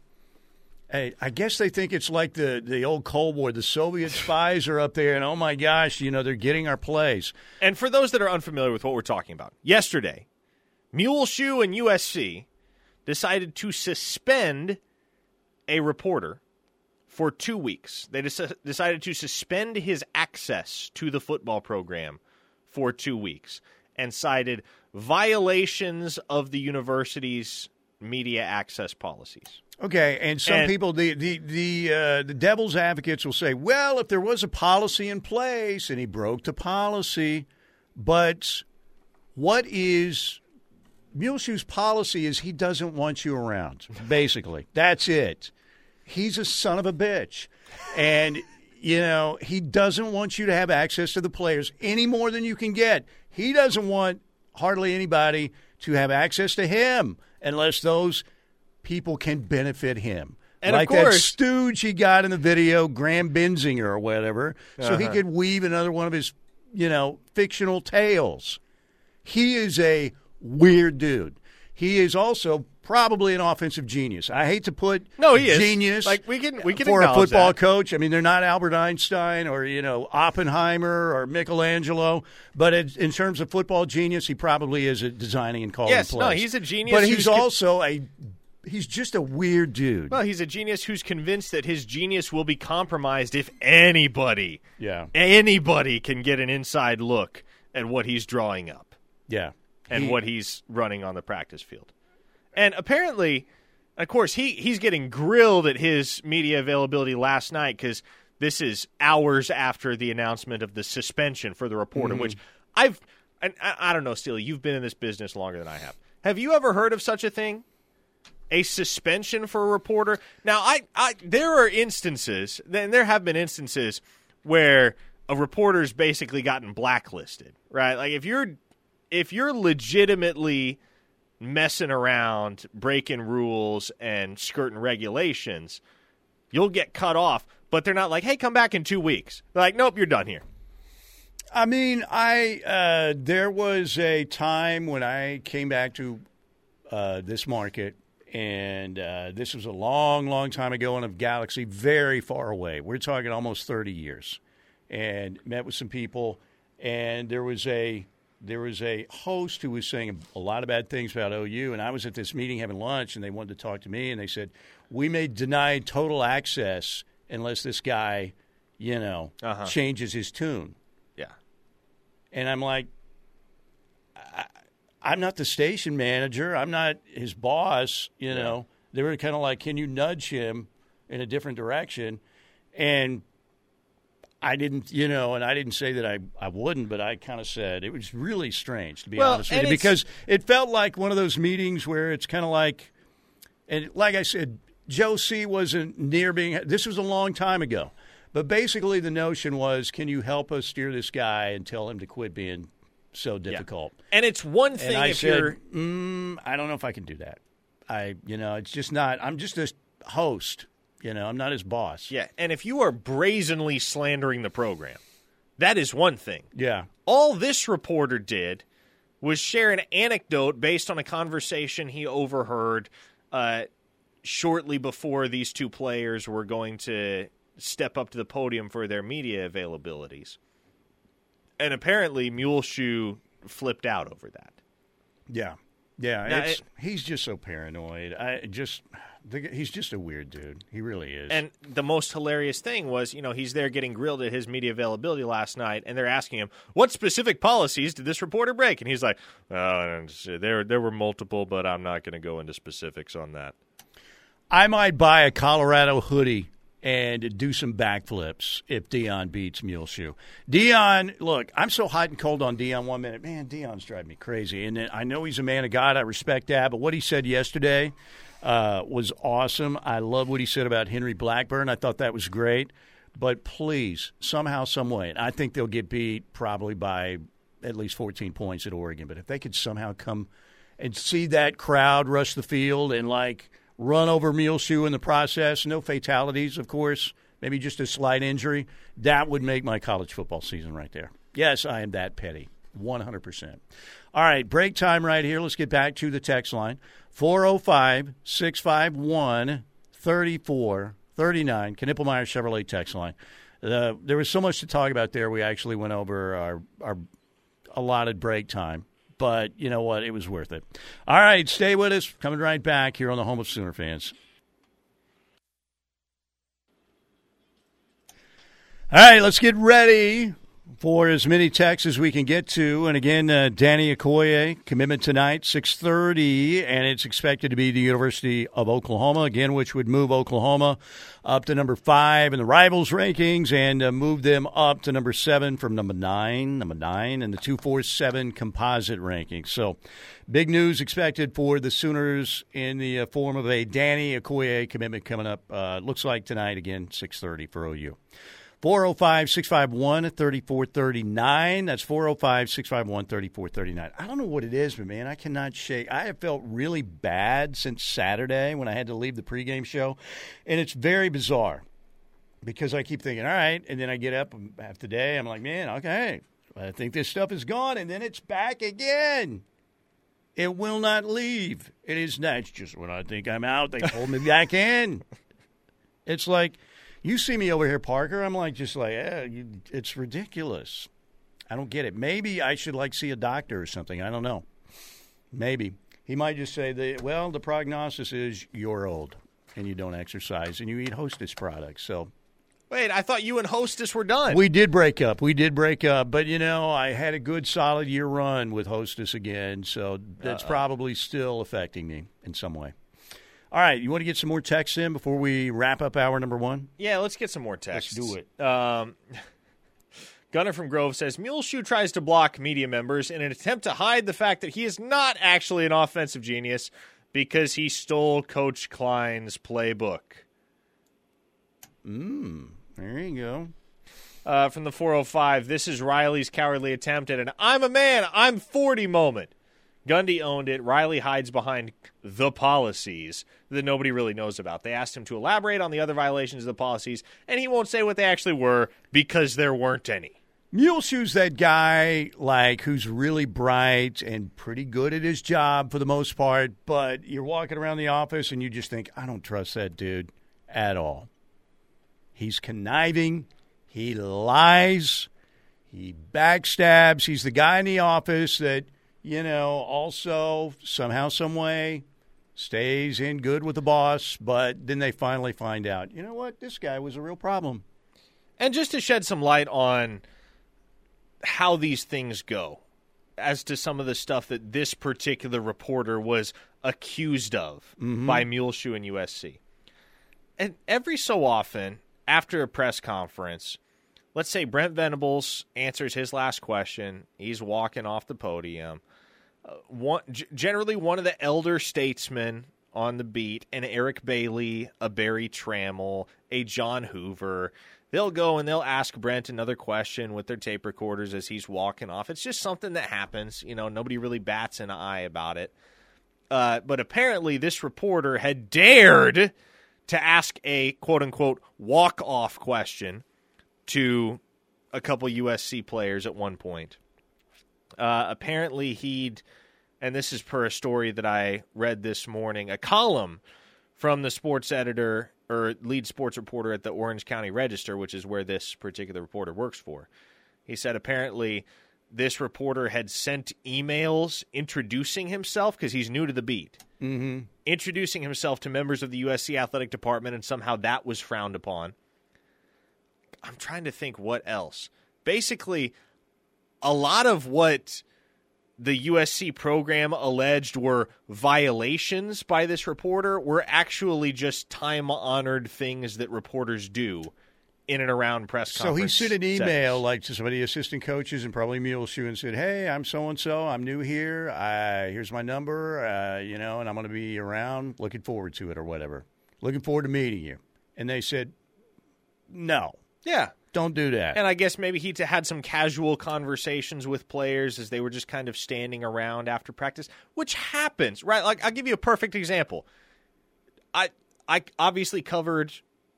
[SPEAKER 1] I, I guess they think it's like the, the old Cold War. The Soviet spies are up there, and oh my gosh, you know, they're getting our plays.
[SPEAKER 2] And for those that are unfamiliar with what we're talking about, yesterday, Muleshoe and USC decided to suspend a reporter for two weeks. They des- decided to suspend his access to the football program for two weeks and cited violations of the university's media access policies.
[SPEAKER 1] Okay, and some
[SPEAKER 2] And-
[SPEAKER 1] people, the the the uh, the devil's advocates will say, well, if there was a policy in place and he broke the policy, but what is Muleshoe's policy? Is he doesn't want you around. Basically, that's it. He's a son of a bitch, and you know he doesn't want you to have access to the players any more than you can get. He doesn't want hardly anybody to have access to him unless those people can benefit him.
[SPEAKER 2] And of
[SPEAKER 1] like that
[SPEAKER 2] course-
[SPEAKER 1] stooge he got in the video, Graham Bensinger or whatever, so he uh-huh. could weave another one of his, you know, fictional tales. He is a weird dude. He is also probably an offensive genius. I hate to put
[SPEAKER 2] No, he is.
[SPEAKER 1] genius
[SPEAKER 2] Like, we can- we can
[SPEAKER 1] for a football
[SPEAKER 2] that.
[SPEAKER 1] coach. I mean, they're not Albert Einstein or you know Oppenheimer or Michelangelo, but in, in terms of football genius, he probably is at designing and calling
[SPEAKER 2] Yes, no, he's a genius
[SPEAKER 1] but he's also a he's just a weird dude.
[SPEAKER 2] Well, he's a genius who's convinced that his genius will be compromised if anybody,
[SPEAKER 1] yeah,
[SPEAKER 2] anybody can get an inside look at what he's drawing up
[SPEAKER 1] yeah,
[SPEAKER 2] and
[SPEAKER 1] He-
[SPEAKER 2] what he's running on the practice field. And apparently, of course, he he's getting grilled at his media availability last night because this is hours after the announcement of the suspension for the reporter, mm-hmm. which I've and I, I don't know, Steely, you've been in this business longer than I have. Have you ever heard of such a thing? a suspension for a reporter. Now, I, I there are instances, and there have been instances where a reporter's basically gotten blacklisted, right? Like if you're if you're legitimately messing around, breaking rules and skirting regulations, you'll get cut off. But they're not like, "Hey, come back in two weeks." They're like, "Nope, you're done here."
[SPEAKER 1] I mean, I uh, there was a time when I came back to uh, this market, and uh, this was a long, long time ago in a galaxy very far away. We're talking almost thirty years, and met with some people, and there was a there was a host who was saying a lot of bad things about OU, and I was at this meeting having lunch, and they wanted to talk to me, and they said we may deny total access unless this guy, you know,
[SPEAKER 2] Uh-huh.
[SPEAKER 1] changes his tune.
[SPEAKER 2] Yeah.
[SPEAKER 1] And I'm like, I, I'm not the station manager. I'm not his boss. You know, they were kind of like, can you nudge him in a different direction? And I didn't, you know, and I didn't say that I, I wouldn't, but I kind of said it was really strange to be
[SPEAKER 2] Well,
[SPEAKER 1] honest with you because it felt like one of those meetings where it's kind of like, and like I said, Joe C wasn't near being. This was a long time ago, but basically the notion was, can you help us steer this guy and tell him to quit being so difficult?
[SPEAKER 2] And it's one thing
[SPEAKER 1] And I
[SPEAKER 2] if you're
[SPEAKER 1] said, mm, I don't know if I can do that. I, you know, it's just not. I'm just a host. You know, I'm not his boss.
[SPEAKER 2] yeah, and if you are brazenly slandering the program, that is one thing.
[SPEAKER 1] Yeah.
[SPEAKER 2] All this reporter did was share an anecdote based on a conversation he overheard uh, shortly before these two players were going to step up to the podium for their media availabilities. And apparently, Muleshoe flipped out over that.
[SPEAKER 1] Yeah. Yeah.
[SPEAKER 2] Now,
[SPEAKER 1] it's,
[SPEAKER 2] it-
[SPEAKER 1] he's just so paranoid. I just, The, he's just a weird dude. He really is.
[SPEAKER 2] And the most hilarious thing was, you know, he's there getting grilled at his media availability last night, and they're asking him, "What specific policies did this reporter break?" And he's like, oh, "There, there were multiple, but I'm not going to go into specifics on that."
[SPEAKER 1] I might buy a Colorado hoodie and do some backflips if Dion beats Muleshoe. Dion, look, I'm so hot and cold on Dion one minute. Man, Dion's driving me crazy. And I know he's a man of God. I respect that. But what he said yesterday uh, was awesome. I love what he said about Henry Blackburn. I thought that was great. But please, somehow, some way, I think they'll get beat probably by at least 14 points at Oregon. But if they could somehow come and see that crowd rush the field and like – run over Muleshoe in the process. No fatalities, of course. Maybe just a slight injury. That would make my college football season right there. Yes, I am that petty. 100%. All right, break time right here. Let's get back to the text line 405 651 3439. Knippelmeyer Chevrolet text line. There was so much to talk about there. We actually went over our, our allotted break time but you know what? It was worth it. All right, stay with us. Coming right back here on the home of Sooner fans. All right, let's get ready for as many texts as we can get to. And again, uh, Danny Okoye, commitment tonight, 6.30, and it's expected to be the University of Oklahoma, again, which would move Oklahoma up to number five in the rivals rankings and uh, move them up to number seven from number nine, number nine in the 247 composite rankings. So big news expected for the Sooners in the uh, form of a Danny Okoye commitment coming up, uh, looks like tonight, again, 6.30 for OU. 405 651 3439. That's 405 651 3439. I don't know what it is, but man, I cannot shake. I have felt really bad since Saturday when I had to leave the pregame show. And it's very bizarre because I keep thinking, all right. And then I get up um, half the day. I'm like, man, okay, I think this stuff is gone. And then it's back again. It will not leave. It is not. It's just when I think I'm out, they pull me back in. It's like you see me over here, Parker. I'm like, just like, eh, you, it's ridiculous. I don't get it. Maybe I should like see a doctor or something. I don't know. Maybe he might just say that. Well, the prognosis is you're old and you don't exercise and you eat Hostess products. So
[SPEAKER 2] Wait, I thought you and Hostess were done.
[SPEAKER 1] We did break up. We did break up, but you know, I had a good solid year run with Hostess again, so that's uh probably still affecting me in some way. All right, you want to get some more texts in before we wrap up hour number one?
[SPEAKER 2] Yeah, let's get some more texts.
[SPEAKER 1] Let's do it.
[SPEAKER 2] Um, Gunner from Grove says Muleshoe tries to block media members in an attempt to hide the fact that he is not actually an offensive genius because he stole Coach Klein's playbook.
[SPEAKER 1] Mmm, there you go.
[SPEAKER 2] Uh, from the 405, this is Riley's cowardly attempt at an I'm a man, I'm 40 moment. Gundy owned it. Riley hides behind the policies that nobody really knows about. They asked him to elaborate on the other violations of the policies, and he won't say what they actually were because there weren't any.
[SPEAKER 1] Muleshoe's that guy, like, who's really bright and pretty good at his job for the most part, but you're walking around the office and you just think, I don't trust that dude at all. He's conniving, he lies, he backstabs. He's the guy in the office that – you know, also somehow, some way stays in good with the boss, but then they finally find out, you know what, this guy was a real problem.
[SPEAKER 2] And just to shed some light on how these things go, as to some of the stuff that this particular reporter was accused of mm-hmm. by Muleshoe and USC. And every so often, after a press conference, let's say Brent Venables answers his last question, he's walking off the podium one generally one of the elder statesmen on the beat, an Eric Bailey, a Berry Tramel, a John Hoover. They'll go and they'll ask Brent another question with their tape recorders as he's walking off. It's just something that happens. You know, nobody really bats an eye about it. Uh, but apparently, this reporter had dared to ask a quote unquote walk off question to a couple USC players at one point. Uh, apparently, he'd, and this is per a story that I read this morning, a column from the sports editor or lead sports reporter at the Orange County Register, which is where this particular reporter works for. He said apparently this reporter had sent emails introducing himself because he's new to the beat,
[SPEAKER 1] Mm-hmm.
[SPEAKER 2] introducing himself to members of the USC athletic department, and somehow that was frowned upon. I'm trying to think what else. Basically, a lot of what the USC program alleged were violations by this reporter were actually just time honored things that reporters do in and around press
[SPEAKER 1] So he sent an email like to some of the assistant coaches and probably Muleshoe and said, "Hey, I'm so and so. I'm new here. I, here's my number. Uh, you know, and I'm going to be around. Looking forward to it or whatever. Looking forward to meeting you." And they said, "No,
[SPEAKER 2] Yeah.
[SPEAKER 1] Don't do that."
[SPEAKER 2] And I guess maybe he had some casual conversations with players as they were just kind of standing around after practice, which happens, right? Like I'll give you a perfect example. I I obviously covered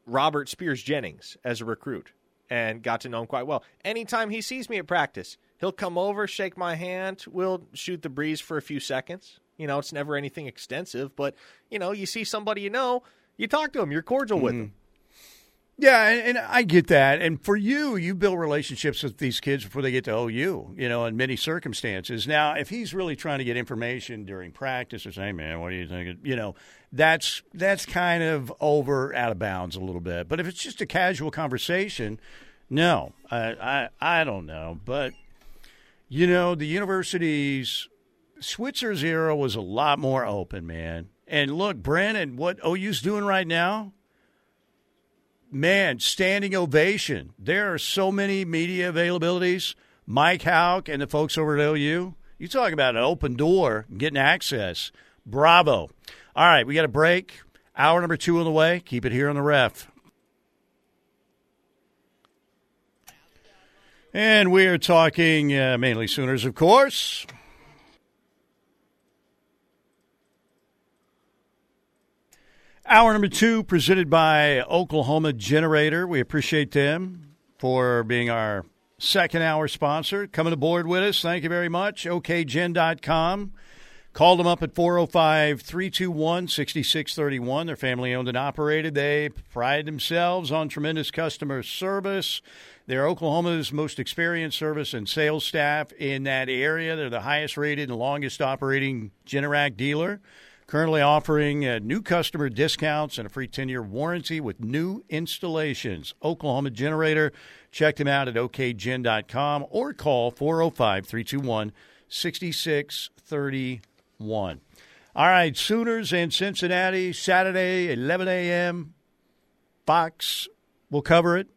[SPEAKER 2] Robert Spears Jennings as a recruit and got to know him quite well. Anytime he sees me at practice, he'll come over, shake my hand, we'll shoot the breeze for a few seconds. You know, it's never anything extensive, but you know, you see somebody you know, you talk to them, you're cordial with mm-hmm. them.
[SPEAKER 1] Yeah, and, and I get that. And for you, you build relationships with these kids before they get to OU, you know, in many circumstances. Now, if he's really trying to get information during practice or say, man, what do you think? You know, that's that's kind of over out of bounds a little bit. But if it's just a casual conversation, no, I I, I don't know. But you know, the universities Switzer's era was a lot more open, man. And look, Brandon, what OU's doing right now, man, standing ovation. There are so many media availabilities. Mike Hauk and the folks over at OU. You talk about an open door, getting access. Bravo. All right, we got a break. Hour number two on the way. Keep it here on the ref. And we are talking uh, mainly Sooners, of course. Hour number two, presented by Oklahoma Generator. We appreciate them for being our second hour sponsor. Coming aboard with us, thank you very much. OKGen.com. Called them up at 405 321 6631. They're family owned and operated. They pride themselves on tremendous customer service. They're Oklahoma's most experienced service and sales staff in that area. They're the highest rated and longest operating Generac dealer. Currently offering uh, new customer discounts and a free 10 year warranty with new installations. Oklahoma Generator. Check them out at okgen.com or call 405 321 6631. All right, Sooners and Cincinnati, Saturday, 11 a.m. Fox will cover it.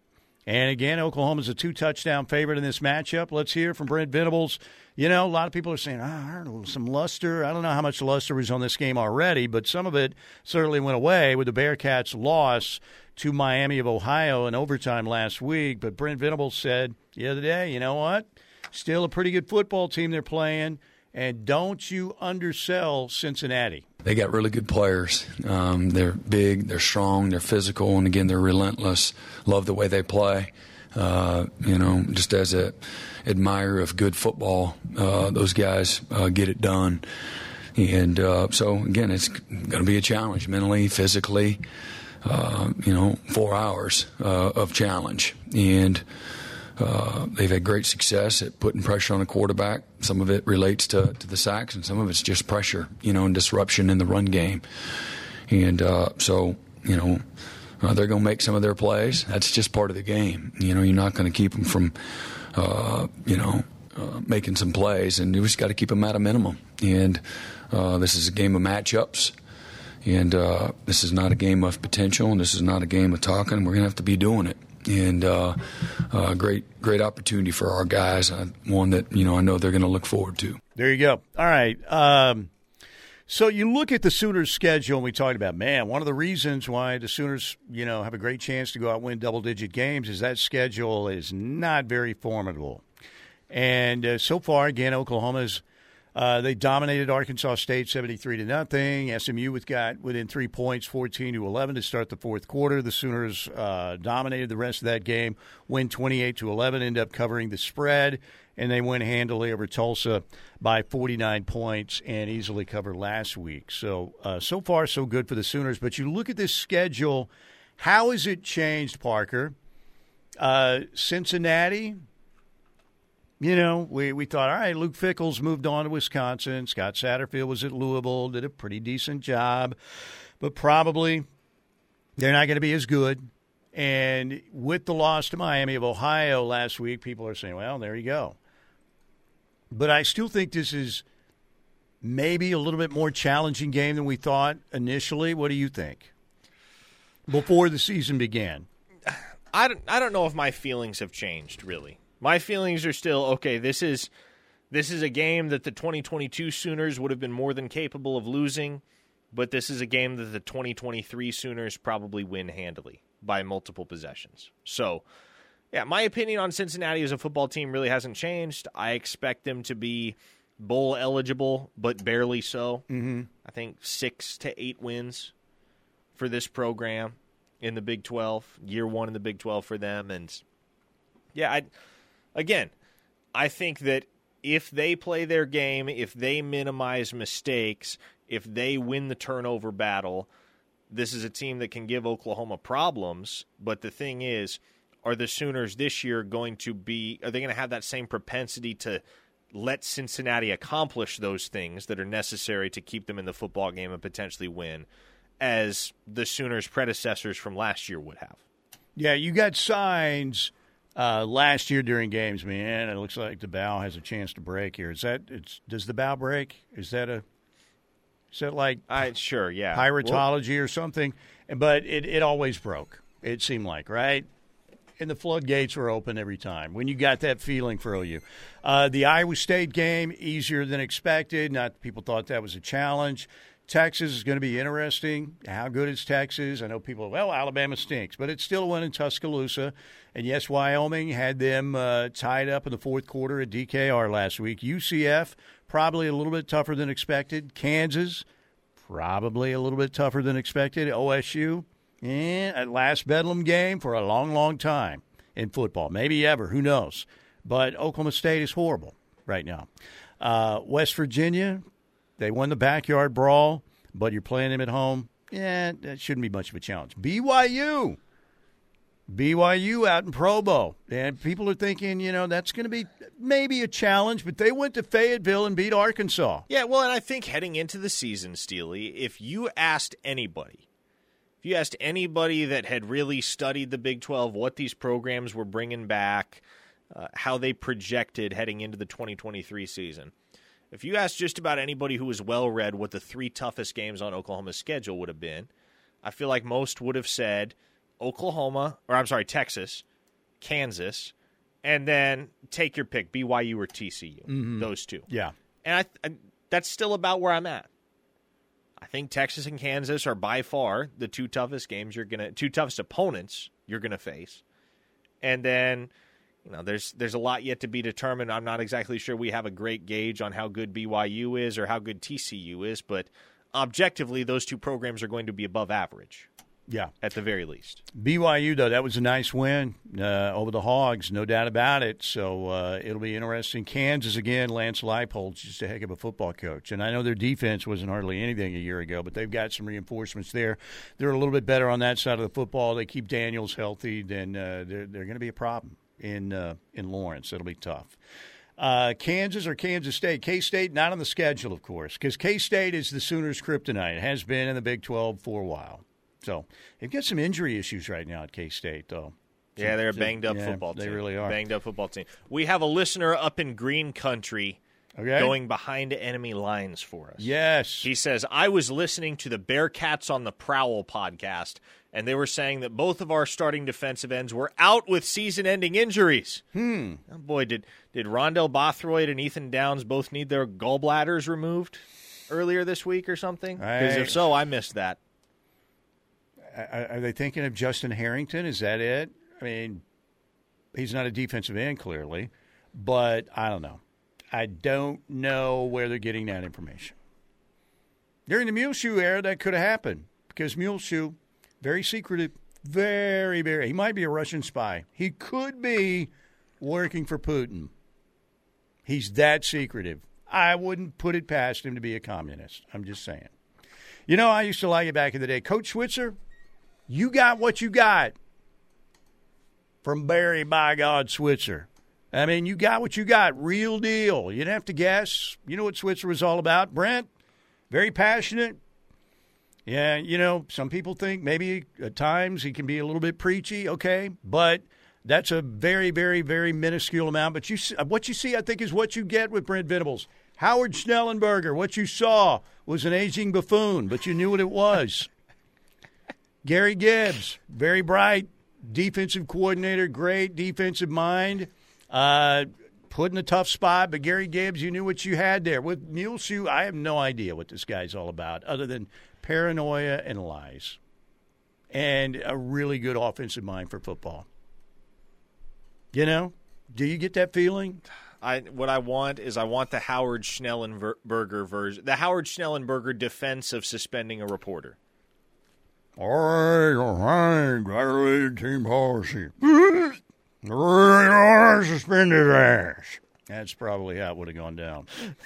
[SPEAKER 1] And again, Oklahoma's a two touchdown favorite in this matchup. Let's hear from Brent Venables. You know, a lot of people are saying, heard some luster. I don't know how much luster was on this game already, but some of it certainly went away with the Bearcats' loss to Miami of Ohio in overtime last week. But Brent Venables said the other day, you know what? Still a pretty good football team they're playing. And don't you undersell Cincinnati.
[SPEAKER 3] They got really good players. Um, they're big, they're strong, they're physical, and again, they're relentless. Love the way they play. Uh, you know, just as a admirer of good football, uh, those guys uh, get it done. And uh, so, again, it's going to be a challenge mentally, physically. Uh, you know, four hours uh, of challenge, and they've had great success at putting pressure on a quarterback. Some of it relates to, to the sacks, and some of it's just pressure, you know, and disruption in the run game. And so, you know, uh, they're going to make some of their plays. That's just part of the game. You know, you're not going to keep them from, uh, you know, uh, making some plays, and you just got to keep them at a minimum. And uh, this is a game of matchups. And uh, this is not a game of potential, and this is not a game of talking. We're going to have to be doing it and uh, uh, great great opportunity for our guys. One that you know I know they're going to look forward to.
[SPEAKER 1] There you go. All right. Um, so you look at the Sooners' schedule, and we talked about man. One of the reasons why the Sooners, you know, have a great chance to go out and win double digit games is that schedule is not very formidable. And uh, so far, again, Oklahoma's. Uh, they dominated Arkansas State seventy-three to nothing. SMU with got within three points, fourteen to eleven to start the fourth quarter. The Sooners uh, dominated the rest of that game, win twenty-eight to eleven, end up covering the spread, and they win handily over Tulsa by forty-nine points and easily covered last week. So uh, so far so good for the Sooners. But you look at this schedule, how has it changed, Parker? Uh, Cincinnati You know, we, we thought, all right, Luke Fickell's moved on to Wisconsin. Scott Satterfield was at Louisville, did a pretty decent job, but probably they're not going to be as good. And with the loss to Miami of Ohio last week, people are saying, well, there you go. But I still think this is maybe a little bit more challenging game than we thought initially. What do you think? Before the season began.
[SPEAKER 2] I don't, I don't know if my feelings have changed really. My feelings are still okay. This is this is a game that the 2022 Sooners would have been more than capable of losing, but this is a game that the 2023 Sooners probably win handily by multiple possessions. So, yeah, my opinion on Cincinnati as a football team really hasn't changed. I expect them to be bowl eligible, but barely so.
[SPEAKER 1] Mm-hmm.
[SPEAKER 2] I think six to eight wins for this program in the Big 12, year one in the Big 12 for them. And yeah, I, again, I think that if they play their game, if they minimize mistakes, if they win the turnover battle, this is a team that can give Oklahoma problems. But the thing is, are the Sooners this year going to be, are they going to have that same propensity to let Cincinnati accomplish those things that are necessary to keep them in the football game and potentially win as the Sooners' predecessors from last year would have?
[SPEAKER 1] Yeah, you got signs uh, last year during games, man. It looks like the bow has a chance to break here. Is that? It's, does the bow break? Is that a? Is that like?
[SPEAKER 2] I sure, yeah.
[SPEAKER 1] Pyrotology or something, but it it always broke. It seemed like right. And the floodgates were open every time when you got that feeling for OU. Uh, the Iowa State game easier than expected. Not people thought that was a challenge. Texas is going to be interesting. How good is Texas? I know people, well, Alabama stinks, but it's still win in Tuscaloosa. And yes, Wyoming had them uh, tied up in the fourth quarter at DKR last week. UCF, probably a little bit tougher than expected. Kansas, probably a little bit tougher than expected. OSU, eh, a last Bedlam game for a long, long time in football. Maybe ever. Who knows? But Oklahoma State is horrible right now. Uh, West Virginia, they won the backyard brawl, but you're playing them at home. Yeah, that shouldn't be much of a challenge. BYU. BYU out in Provo. And people are thinking, you know, that's going to be maybe a challenge, but they went to Fayetteville and beat Arkansas.
[SPEAKER 2] Yeah, well, and I think heading into the season, Steely, if you asked anybody, if you asked anybody that had really studied the Big 12, what these programs were bringing back, uh, how they projected heading into the 2023 season, if you asked just about anybody who was well read what the three toughest games on Oklahoma's schedule would have been, I feel like most would have said Oklahoma, or I'm sorry, Texas, Kansas, and then take your pick, BYU or TCU.
[SPEAKER 1] Mm-hmm.
[SPEAKER 2] Those two.
[SPEAKER 1] Yeah.
[SPEAKER 2] And I, I, that's still about where I'm at. I think Texas and Kansas are by far the two toughest games you're gonna, two toughest opponents you're gonna face, and then you know, there's there's a lot yet to be determined. I'm not exactly sure we have a great gauge on how good BYU is or how good TCU is, but objectively, those two programs are going to be above average.
[SPEAKER 1] Yeah,
[SPEAKER 2] at the very least.
[SPEAKER 1] BYU though, that was a nice win uh, over the Hogs, no doubt about it. So uh, it'll be interesting. Kansas again, Lance Leipold's just a heck of a football coach, and I know their defense wasn't hardly anything a year ago, but they've got some reinforcements there. They're a little bit better on that side of the football. They keep Daniels healthy, then uh, they're they're going to be a problem in uh, in Lawrence. It'll be tough. Uh, Kansas or Kansas State? K State not on the schedule, of course, because K State is the Sooners' kryptonite. It has been in the Big Twelve for a while. So they've got some injury issues right now at K State, though.
[SPEAKER 2] Yeah, they're a banged up
[SPEAKER 1] yeah,
[SPEAKER 2] football team.
[SPEAKER 1] They really are
[SPEAKER 2] banged up football team. We have a listener up in Green Country.
[SPEAKER 1] Okay.
[SPEAKER 2] Going behind enemy lines for us.
[SPEAKER 1] Yes.
[SPEAKER 2] He says, I was listening to the Bearcats on the Prowl podcast, and they were saying that both of our starting defensive ends were out with season ending injuries.
[SPEAKER 1] Hmm.
[SPEAKER 2] Oh boy, did, did Rondell Bothroyd and Ethan Downs both need their gallbladders removed earlier this week or something? Because if so, I missed that.
[SPEAKER 1] Are they thinking of Justin Harrington? Is that it? I mean, he's not a defensive end, clearly, but I don't know. I don't know where they're getting that information. During the Muleshoe era, that could have happened because Muleshoe, very secretive, very, very, he might be a Russian spy. He could be working for Putin. He's that secretive. I wouldn't put it past him to be a communist. I'm just saying. You know, I used to like it back in the day. Coach Switzer, you got what you got from Barry by God Switzer. I mean, you got what you got. Real deal. You didn't have to guess. You know what Switzer was all about. Brent, very passionate. Yeah, you know, some people think maybe at times he can be a little bit preachy, okay, but that's a very, very, very minuscule amount. But you, what you see, I think, is what you get with Brent Venables. Howard Schnellenberger, what you saw was an aging buffoon, but you knew what it was. Gary Gibbs, very bright, defensive coordinator, great defensive mind. Uh, put in a tough spot, but Gary Gibbs, you knew what you had there. With Muleshoe, I have no idea what this guy's all about, other than paranoia and lies, and a really good offensive mind for football. You know, do you get that feeling?
[SPEAKER 2] I what I want is I want the Howard Schnellenberger version, the Howard Schnellenberger defense of suspending a reporter.
[SPEAKER 1] All right, all right, graduated team policy. Suspended ass. That's probably how it would have gone down.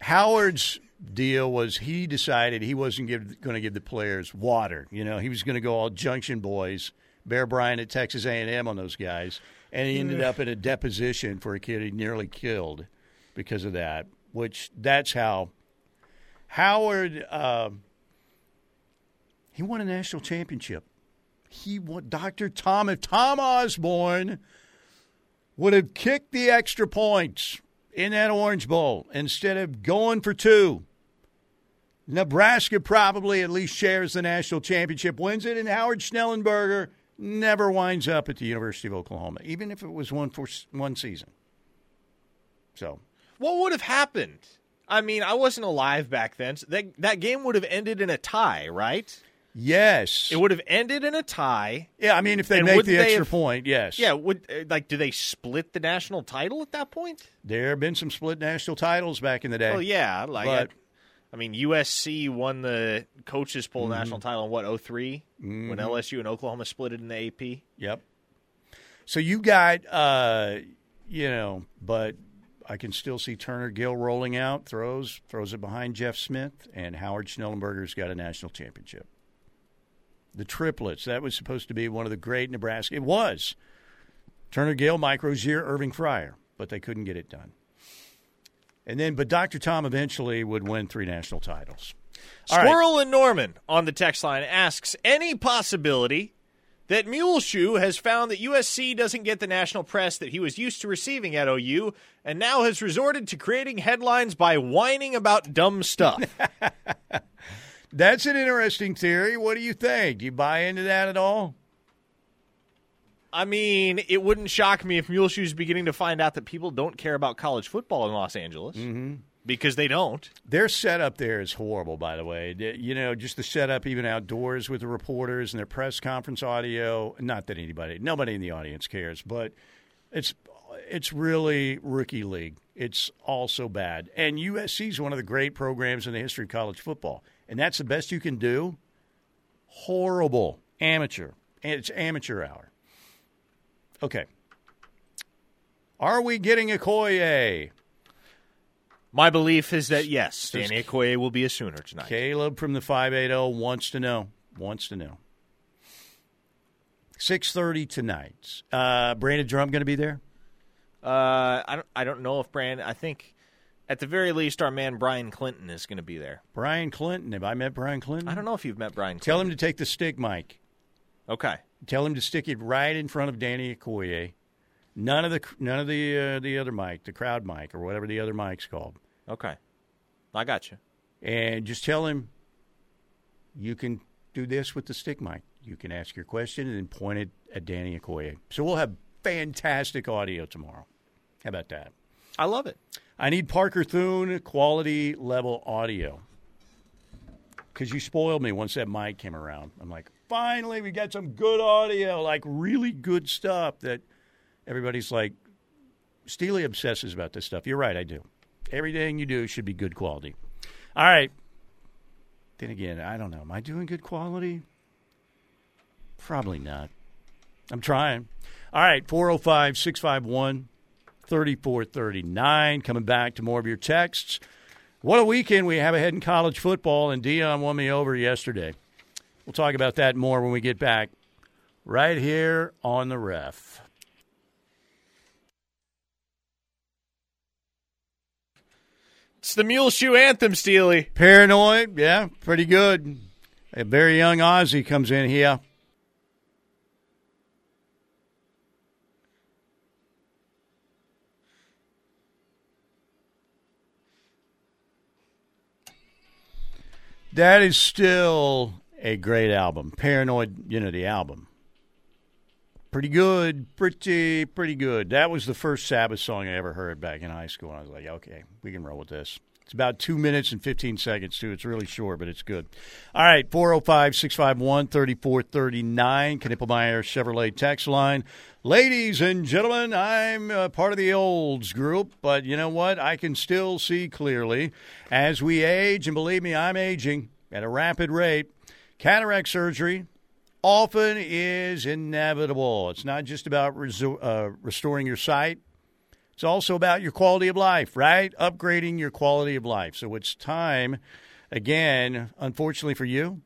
[SPEAKER 1] Howard's deal was he decided he wasn't going to give the players water. You know, he was going to go all Junction Boys, Bear Bryant at Texas A&M on those guys, and he ended up in a deposition for a kid he nearly killed because of that. Which that's how Howard uh, he won a national championship. He won Dr. Tom if Tom Osborne would have kicked the extra points in that Orange Bowl instead of going for two Nebraska probably at least shares the national championship, wins it, and Howard Schnellenberger never winds up at the University of Oklahoma, even if it was one for one season. So,
[SPEAKER 2] what would have happened? I mean, I wasn't alive back then. So that that game would have ended in a tie, right?
[SPEAKER 1] Yes,
[SPEAKER 2] it would have ended in a tie.
[SPEAKER 1] Yeah, I mean, if they make the extra have, point, yes.
[SPEAKER 2] Yeah, would uh, like do they split the national title at that point?
[SPEAKER 1] There have been some split national titles back in the day.
[SPEAKER 2] Well, yeah, like but, I mean, USC won the coaches poll mm-hmm. national title in what 3 mm-hmm. when LSU and Oklahoma split it in the AP.
[SPEAKER 1] Yep. So you got, uh, you know, but I can still see Turner Gill rolling out, throws, throws it behind Jeff Smith, and Howard Schnellenberger's got a national championship. The triplets, that was supposed to be one of the great Nebraska. It was. Turner Gill, Mike Rozier, Irving Fryar, but they couldn't get it done. And then, but Dr. Tom eventually would win three national titles.
[SPEAKER 2] All Squirrel right. and Norman on the text line asks any possibility that Muleshoe has found that USC doesn't get the national press that he was used to receiving at OU and now has resorted to creating headlines by whining about dumb stuff.
[SPEAKER 1] That's an interesting theory. What do you think? Do you buy into that at all?
[SPEAKER 2] I mean, it wouldn't shock me if Muleshoe's beginning to find out that people don't care about college football in Los Angeles.
[SPEAKER 1] Mm-hmm.
[SPEAKER 2] Because they don't.
[SPEAKER 1] Their setup there is horrible, by the way. You know, just the setup even outdoors with the reporters and their press conference audio. Not that anybody, nobody in the audience cares, but it's it's really rookie league. It's all so bad. And USC is one of the great programs in the history of college football, and that's the best you can do. Horrible, amateur, and it's amateur hour. Okay. Are we getting Okoye?
[SPEAKER 2] My belief is that yes, Danny Okoye will be a Sooner tonight.
[SPEAKER 1] Caleb from the 580 wants to know. Wants to know. 6.30 tonight. Uh, Brandon Drumm going to be there?
[SPEAKER 2] Uh, I, don't, I don't know if Brandon – I think at the very least our man Brian Clinton is going to be there.
[SPEAKER 1] Brian Clinton. Have I met Brian Clinton?
[SPEAKER 2] I don't know if you've met Brian Clinton.
[SPEAKER 1] Tell him to take the stick mic.
[SPEAKER 2] Okay.
[SPEAKER 1] Tell him to stick it right in front of Danny Okoye. None of the none of the uh, the other mic, the crowd mic or whatever the other mic's called.
[SPEAKER 2] Okay, I got you.
[SPEAKER 1] And just tell him you can do this with the stick mic. You can ask your question and then point it at Danny Okoye. So we'll have fantastic audio tomorrow. How about that?
[SPEAKER 2] I love it.
[SPEAKER 1] I need Parker Thune quality level audio because you spoiled me once that mic came around. I'm like, finally, we got some good audio, like really good stuff that everybody's like, Steely obsesses about this stuff. You're right, I do. Everything you do should be good quality. All right. Then again, I don't know. Am I doing good quality? Probably not. I'm trying. All right, 405 651 3439. Coming back to more of your texts. What a weekend we have ahead in college football, and Dion won me over yesterday. We'll talk about that more when we get back right here on the ref.
[SPEAKER 2] It's the Muleshoe Anthem, Steely.
[SPEAKER 1] Paranoid, yeah, pretty good. A very young Ozzy comes in here. That is still a great album. Paranoid, the album. Pretty good, pretty, pretty good. That was the first Sabbath song I ever heard back in high school. And I was like, okay, we can roll with this. It's about two minutes and 15 seconds, too. It's really short, but it's good. All right, 405 651 3439, Knippelmeyer Chevrolet text line. Ladies and gentlemen, I'm uh, part of the olds group, but you know what? I can still see clearly as we age, and believe me, I'm aging at a rapid rate. Cataract surgery often is inevitable. It's not just about resu- uh, restoring your sight, it's also about your quality of life, right? Upgrading your quality of life. So it's time, again, unfortunately for you,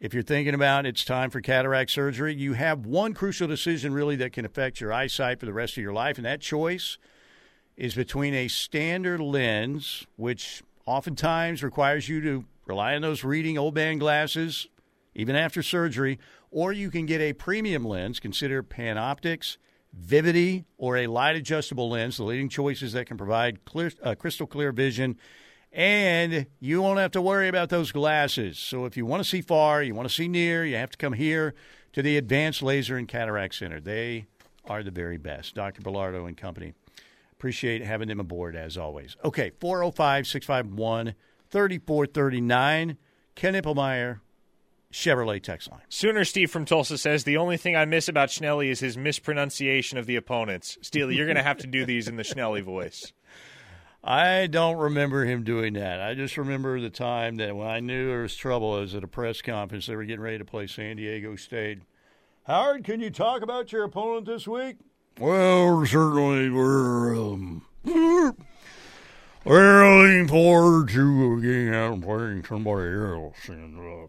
[SPEAKER 1] if you're thinking about it's time for cataract surgery, you have one crucial decision really that can affect your eyesight for the rest of your life, and that choice is between a standard lens, which oftentimes requires you to rely on those reading old man glasses even after surgery, or you can get a premium lens. Consider PanOptix, Vivity, or a light adjustable lens, the leading choices that can provide clear, uh, crystal clear vision. And you won't have to worry about those glasses. So if you want to see far, you want to see near, you have to come here to the Advanced Laser and Cataract Center. They are the very best. Dr. Bellardo and company. Appreciate having them aboard as always. Okay, 405 651 3439. Knippelmeyer, Chevrolet text line.
[SPEAKER 2] Sooner Steve from Tulsa says the only thing I miss about Schnelly is his mispronunciation of the opponents. Steely, you're going to have to do these in the Schnelly voice.
[SPEAKER 1] I don't remember him doing that. I just remember the time that when I knew there was trouble, I was at a press conference. They were getting ready to play San Diego State. Howard, can you talk about your opponent this week? Well, certainly we're um, we're looking forward to getting out and playing somebody else, and uh,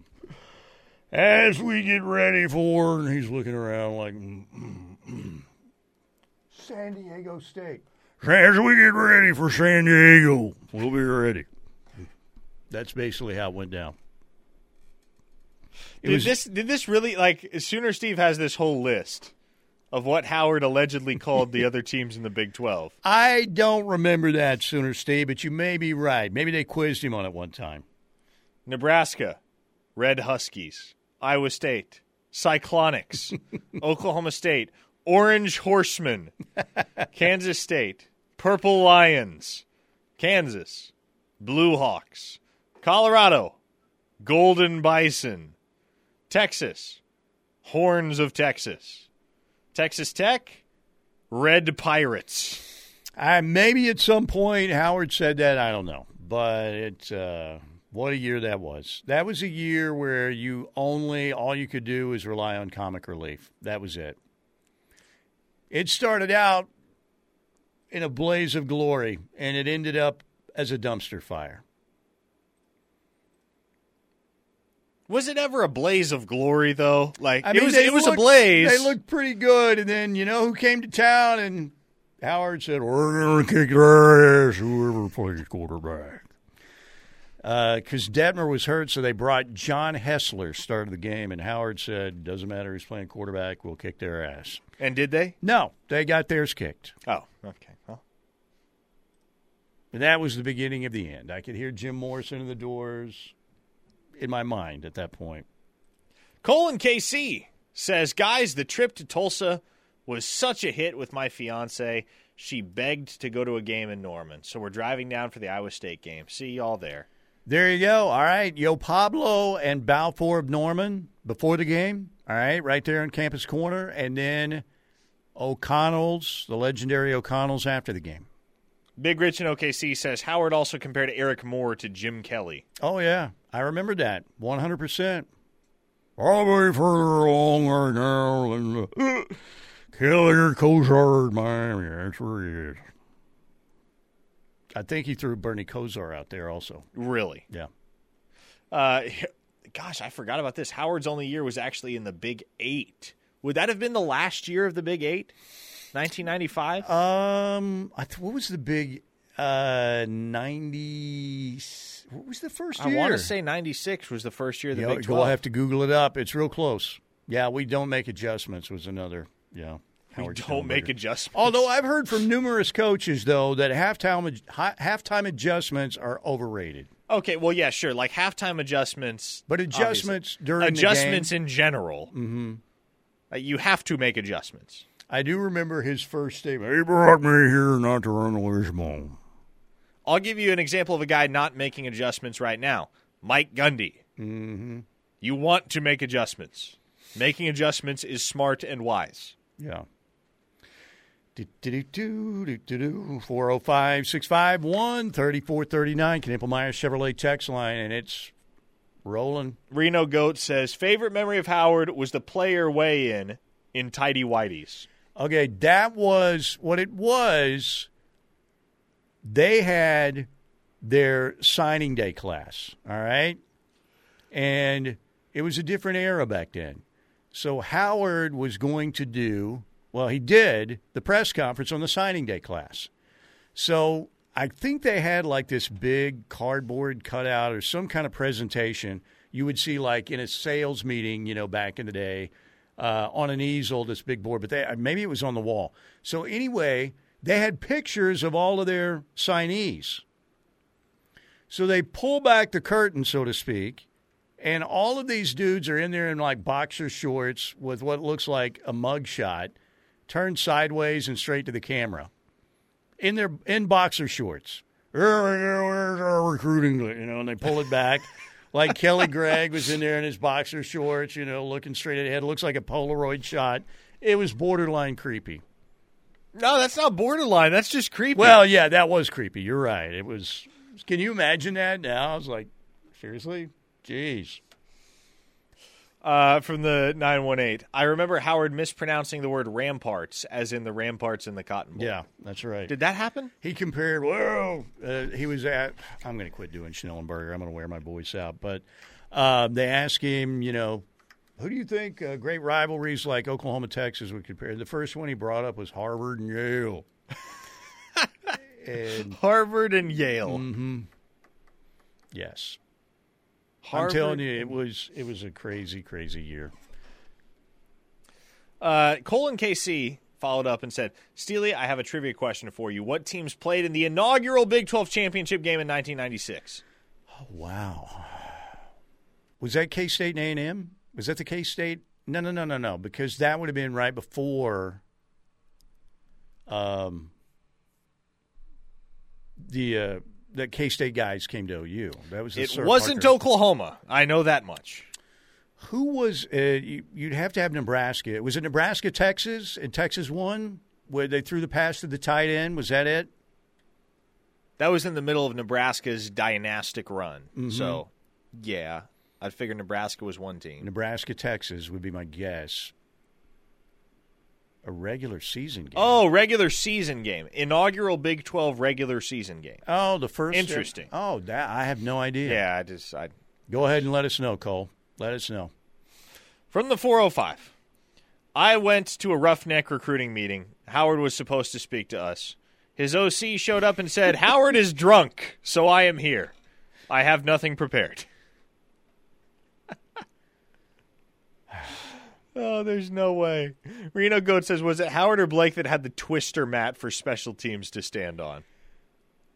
[SPEAKER 1] as we get ready for, and he's looking around like mm, mm, mm. San Diego State. As we get ready for San Diego, we'll be ready. That's basically how it went down. It
[SPEAKER 2] Did
[SPEAKER 1] was
[SPEAKER 2] this did this really like Sooner Steve has this whole list of what Howard allegedly called the other teams in the Big 12.
[SPEAKER 1] I don't remember that sooner, Steve, but you may be right. Maybe they quizzed him on it one time.
[SPEAKER 2] Nebraska, Red Huskies, Iowa State, Cyclonics, Oklahoma State, Orange Horsemen, Kansas State, Purple Lions, Kansas, Blue Hawks, Colorado, Golden Bison, Texas, Horns of Texas, Texas Tech, Red Pirates.
[SPEAKER 1] Maybe at some point Howard said that. I don't know, but it's uh, what a year that was. That was a year where you only all you could do was rely on comic relief. That was it. It started out in a blaze of glory, and it ended up as a dumpster fire.
[SPEAKER 2] Was it ever a blaze of glory though? Like
[SPEAKER 1] I
[SPEAKER 2] it was it was a blaze.
[SPEAKER 1] They looked pretty good, and then you know who came to town, and Howard said, "We're going to kick their ass, whoever plays quarterback." Uh, because Detmer was hurt, so they brought John Hessler started the game, and Howard said, "Doesn't matter who's playing quarterback, we'll kick their ass."
[SPEAKER 2] and did they?
[SPEAKER 1] No, they got theirs kicked,
[SPEAKER 2] Oh, okay. Well,
[SPEAKER 1] and that was the beginning of the end. I could hear Jim Morrison in the doors in my mind at that point.
[SPEAKER 2] Colin KC says, guys, the trip to Tulsa was such a hit with my fiance. She begged to go to a game in Norman, so we're driving down for the Iowa State game. See y'all there.
[SPEAKER 1] There you go. All right. Yo Pablo and Balfour of Norman before the game. All right. Right there in Campus Corner. And then O'Connell's, the legendary O'Connell's after the game.
[SPEAKER 2] Big Rich in OKC says Howard also compared Eric Moore to Jim Kelly.
[SPEAKER 1] Oh, yeah. I remember that. 100%. Probably further along right now than uh, Kelly or Kosar Miami. That's where he is. I think he threw Bernie Kosar out there also.
[SPEAKER 2] Really?
[SPEAKER 1] Yeah.
[SPEAKER 2] Uh, gosh, I forgot about this. Howard's only year was actually in the Big Eight. Would that have been the last year of the Big Eight? 1995?
[SPEAKER 1] Um, I th- what was the big? Uh, ninety. What was the first
[SPEAKER 2] I
[SPEAKER 1] year?
[SPEAKER 2] want to say 96 was the first year of the
[SPEAKER 1] Yeah,
[SPEAKER 2] Big 12.
[SPEAKER 1] we'll have to Google it up. It's real close. Yeah, we don't make adjustments. Was another. Yeah,
[SPEAKER 2] we
[SPEAKER 1] Howard
[SPEAKER 2] don't make adjustments.
[SPEAKER 1] Although I've heard from numerous coaches though that halftime hi- halftime adjustments are overrated.
[SPEAKER 2] Okay, well, yeah, sure. Like halftime adjustments.
[SPEAKER 1] But adjustments
[SPEAKER 2] obviously.
[SPEAKER 1] during the
[SPEAKER 2] adjustments in general. Mm-hmm. Uh, you have to make adjustments.
[SPEAKER 1] I do remember his first statement. He brought me here not to run the wishbone.
[SPEAKER 2] I'll give you an example of a guy not making adjustments right now. Mike Gundy. Mm-hmm. You want to make adjustments. Making adjustments is smart and wise.
[SPEAKER 1] Yeah. 405 651 3439. Knippelmeyer Chevrolet text line, and it's rolling.
[SPEAKER 2] Reno Goat says favorite memory of Howard was the player weigh in in tidy whiteys.
[SPEAKER 1] Okay, that was what it was. They had their signing day class, all right? And it was a different era back then. So Howard was going to do, well, he did the press conference on the signing day class. So I think they had like this big cardboard cutout or some kind of presentation you would see like in a sales meeting, you know, back in the day uh, on an easel, this big board, but they, maybe it was on the wall. So anyway, they had pictures of all of their signees. So they pull back the curtain, so to speak, and all of these dudes are in there in like boxer shorts with what looks like a mug shot, turned sideways and straight to the camera. In their in boxer shorts. Recruiting? You know, and they pull it back. Like Kelly Gregg was in there in his boxer shorts, you know, looking straight ahead. It looks like a Polaroid shot. It was borderline creepy.
[SPEAKER 2] No, that's not borderline. That's just creepy.
[SPEAKER 1] Well, yeah, that was creepy. You're right. It was. Can you imagine that now? I was like, seriously? Jeez.
[SPEAKER 2] Uh, from the 918. I remember Howard mispronouncing the word ramparts as in the ramparts in the Cotton Bowl.
[SPEAKER 1] Yeah, that's right.
[SPEAKER 2] Did that happen?
[SPEAKER 1] he compared, well, uh, he was at, I'm going to quit doing Schnellenberger. I'm going to wear my voice out. But uh, they asked him, you know, who do you think uh, great rivalries like Oklahoma, Texas would compare? The first one he brought up was Harvard and Yale. and
[SPEAKER 2] Harvard and Yale.
[SPEAKER 1] Mm-hmm. yes,
[SPEAKER 2] Harvard
[SPEAKER 1] I'm telling you, it was it was a crazy, crazy year.
[SPEAKER 2] Uh, Colin KC followed up and said, Steely, I have a trivia question for you. What teams played in the inaugural Big 12 championship game in 1996?
[SPEAKER 1] Oh, Wow. Was that K State and A and M? Was that the K State? No, no, no, no, no. Because that would have been right before. Um. The uh, the K State guys came to OU. That was
[SPEAKER 2] It wasn't
[SPEAKER 1] Parker.
[SPEAKER 2] Oklahoma. I know that much.
[SPEAKER 1] Who was? Uh, you, you'd have to have Nebraska. It Was it Nebraska, Texas, and Texas won? Where they threw the pass to the tight end? Was that it?
[SPEAKER 2] That was in the middle of Nebraska's dynastic run.
[SPEAKER 1] Mm-hmm.
[SPEAKER 2] So, yeah, I'd figure Nebraska was one team.
[SPEAKER 1] Nebraska, Texas would be my guess. A regular season game.
[SPEAKER 2] Oh, regular season game. Inaugural Big 12 regular season game.
[SPEAKER 1] Oh, the first.
[SPEAKER 2] Interesting.
[SPEAKER 1] Oh, that I have no idea.
[SPEAKER 2] Yeah, I just I
[SPEAKER 1] Go ahead and let us know, Cole. Let us know.
[SPEAKER 2] From the 405. I went to a roughneck recruiting meeting. Howard was supposed to speak to us. His OC showed up and said, Howard is drunk, so I am here. I have nothing prepared. Oh, there's no way. Reno Goat says, Was it Howard or Blake that had the twister mat for special teams to stand on?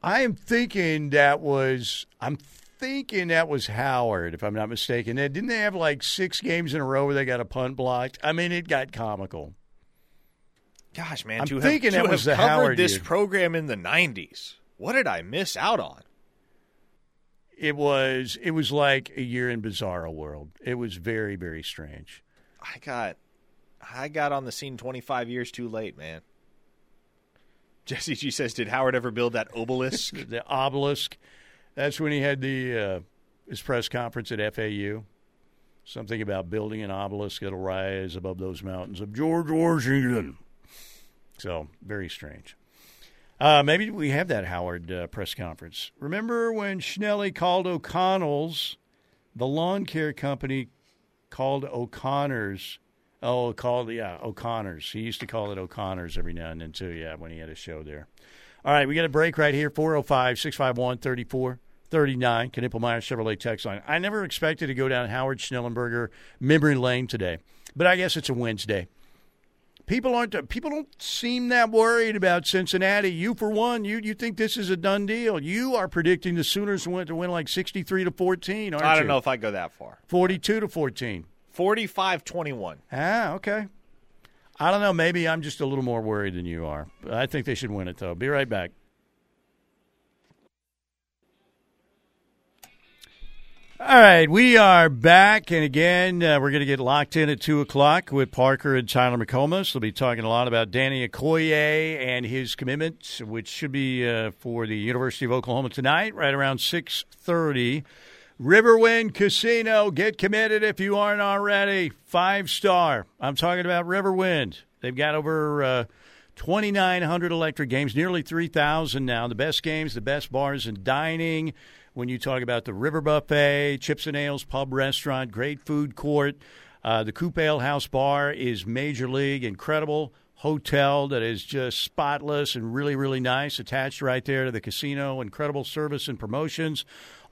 [SPEAKER 1] I am thinking that was. I'm thinking that was Howard, if I'm not mistaken. Didn't they have like six games in a row where they got a punt blocked? I mean, it got comical.
[SPEAKER 2] Gosh, man,
[SPEAKER 1] I'm
[SPEAKER 2] to
[SPEAKER 1] thinking
[SPEAKER 2] have,
[SPEAKER 1] that
[SPEAKER 2] to
[SPEAKER 1] was
[SPEAKER 2] have
[SPEAKER 1] the
[SPEAKER 2] covered
[SPEAKER 1] Howard
[SPEAKER 2] this
[SPEAKER 1] year.
[SPEAKER 2] program in the 90s. What did I miss out on?
[SPEAKER 1] It was. It was like a year in Bizarro World. It was very, very strange.
[SPEAKER 2] I got I got on the scene 25 years too late, man. Jesse G says, "Did Howard ever build that obelisk?"
[SPEAKER 1] The obelisk. That's when he had the uh, his press conference at FAU. Something about building an obelisk that'll rise above those mountains of George Washington. So very strange. Uh, maybe we have that Howard uh, press conference. Remember when Schnelly called O'Connell's, the lawn care company called O'Connor's. Oh, called yeah O'Connor's. He used to call it O'Connor's every now and then too. Yeah, when he had a show there. All right, we got a break right here 405 651 3439. Knippelmeyer Chevrolet text line. I never expected to go down Howard Schnellenberger memory lane today, but I guess it's a Wednesday. People aren't. People don't seem that worried about Cincinnati. You, for one, you you think this is a done deal. You are predicting the Sooners went to win like sixty-three to fourteen. Aren't
[SPEAKER 2] I don't
[SPEAKER 1] you?
[SPEAKER 2] know if I go that far.
[SPEAKER 1] Forty-two to fourteen.
[SPEAKER 2] 45-21.
[SPEAKER 1] Ah, okay. I don't know. Maybe I'm just a little more worried than you are. I think they should win it, though. Be right back. All right, we are back, and again, uh, we're going to get locked in at 2 o'clock with Parker and Tyler McComas. They'll be talking a lot about Danny Okoye and his commitment, which should be uh, for the University of Oklahoma tonight, right around 6.30. Riverwind Casino, get committed if you aren't already. Five star. I'm talking about Riverwind. They've got over uh, 2,900 electric games, nearly 3,000 now. The best games, the best bars and dining. When you talk about the River Buffet, Chips and Ales Pub Restaurant, great food court. Uh, the Coupe Ale House Bar is major league, incredible hotel that is just spotless and really, really nice, attached right there to the casino. Incredible service and promotions.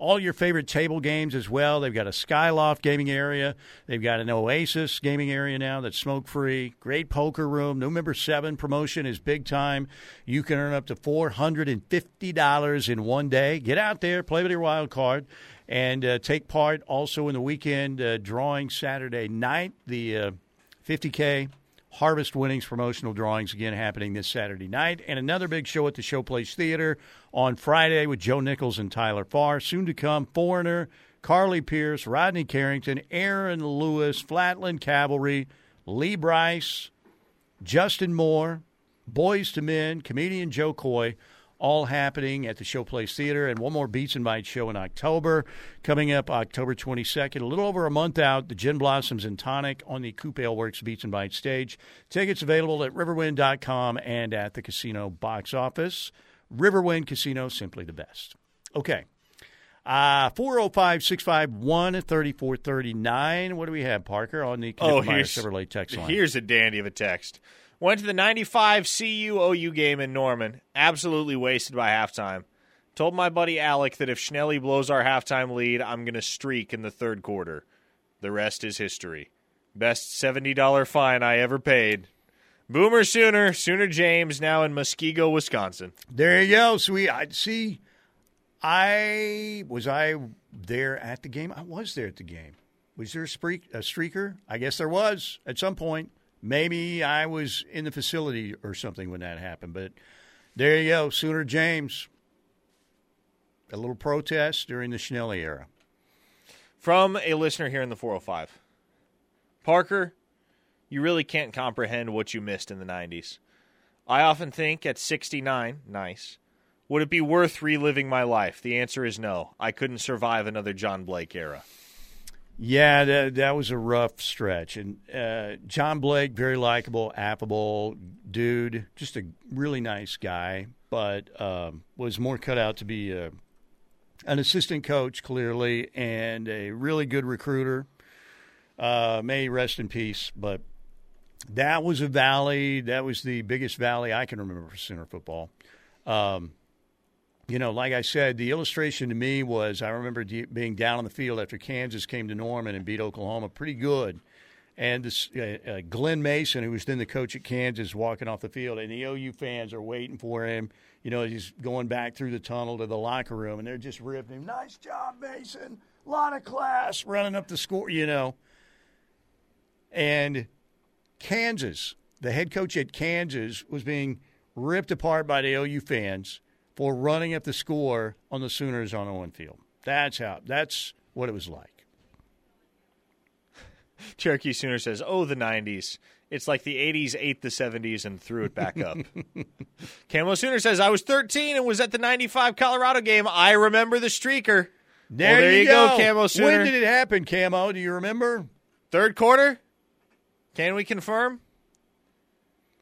[SPEAKER 1] All your favorite table games as well. They've got a Skyloft gaming area. They've got an Oasis gaming area now that's smoke free. Great poker room. November 7 promotion is big time. You can earn up to $450 in one day. Get out there, play with your wild card and uh, take part also in the weekend uh, drawing Saturday night. The uh, 50K Harvest Winnings promotional drawings again happening this Saturday night, and another big show at the Showplace Theater on Friday with Joe Nichols and Tyler Farr. Soon to come, Foreigner, Carly Pearce, Rodney Carrington, Aaron Lewis, Flatland Cavalry, Lee Brice, Justin Moore, Boyz II Men, comedian Jo Koy all happening at the Showplace Theater, and one more Beats and Bites show in October. Coming up October 22nd, a little over a month out, the Gin Blossoms and Tonic on the Coupe Ale Works Beats and Bites stage. Tickets available at riverwind.com and at the casino box office. Riverwind Casino, simply the best. Okay. Uh, 405 651 3439. What do we have, Parker, on the
[SPEAKER 2] Oh, here's,
[SPEAKER 1] Chevrolet text line?
[SPEAKER 2] here's a dandy of a text. Went to the 95 CU OU game in Norman. Absolutely wasted by halftime. Told my buddy Alec that if Schnelly blows our halftime lead, I'm going to streak in the third quarter. The rest is history. Best $70 fine I ever paid. Boomer Sooner, Sooner James, now in Muskego, Wisconsin.
[SPEAKER 1] There you go. Sweet. we, I see. I was I there at the game. I was there at the game. Was there a, streak, a streaker? I guess there was at some point. Maybe I was in the facility or something when that happened. But there you go, Sooner James. A little protest during the Schnelly era.
[SPEAKER 2] From a listener here in the 405. Parker, you really can't comprehend what you missed in the 90s. I often think at 69, nice, would it be worth reliving my life? The answer is no. I couldn't survive another John Blake era.
[SPEAKER 1] Yeah, that, that was a rough stretch. And uh, John Blake, very likable, affable dude, just a really nice guy, but um, was more cut out to be a, an assistant coach, clearly, and a really good recruiter. Uh, may rest in peace. But that was a valley. That was the biggest valley I can remember for Center football. Um, you know, like I said, the illustration to me was I remember being down on the field after Kansas came to Norman and beat Oklahoma pretty good. And this, uh, uh, Glen Mason, who was then the coach at Kansas, walking off the field, and the OU fans are waiting for him. You know, he's going back through the tunnel to the locker room, and they're just ripping him. Nice job, Mason. A lot of class. Running up the score, you know. And Kansas, the head coach at Kansas, was being ripped apart by the OU fans for running up the score on the Sooners on Owen Field. That's how. That's what it was like.
[SPEAKER 2] Cherokee Sooner says, "Oh, the '90s. It's like the '80s ate the '70s and threw it back up." Camo Sooner says, "I was 13 and was at the '95 Colorado game. I remember the streaker."
[SPEAKER 1] There,
[SPEAKER 2] well, there
[SPEAKER 1] you,
[SPEAKER 2] you go, Camo Sooner.
[SPEAKER 1] When did it happen, Camo? Do you remember?
[SPEAKER 2] Third quarter. Can we confirm?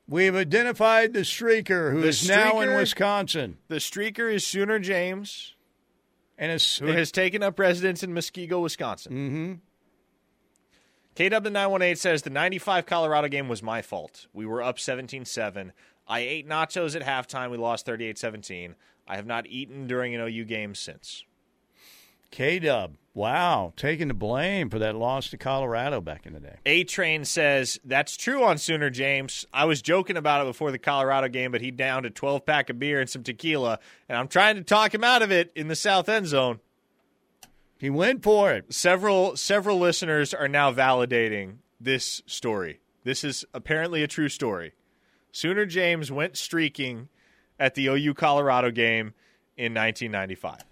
[SPEAKER 1] We've identified the streaker who
[SPEAKER 2] The
[SPEAKER 1] is now in? Wisconsin,
[SPEAKER 2] The streaker is Sooner James,
[SPEAKER 1] and it's
[SPEAKER 2] who has taken up residence in Muskego, Wisconsin.
[SPEAKER 1] mm-hmm.
[SPEAKER 2] KW918 says the 95 Colorado game was my fault. We were up 17-7. I ate nachos at halftime. We lost 38-17. I have not eaten during an OU game since.
[SPEAKER 1] K Dub, wow, taking the blame for that loss to Colorado back in the day.
[SPEAKER 2] A Train says that's true on Sooner James. I was joking about it before the Colorado game, but he downed a 12 pack of beer and some tequila, and I'm trying to talk him out of it in the south end zone.
[SPEAKER 1] He went for it.
[SPEAKER 2] Several several listeners are now validating this story. This is apparently a true story. Sooner James went streaking at the OU Colorado game in 1995.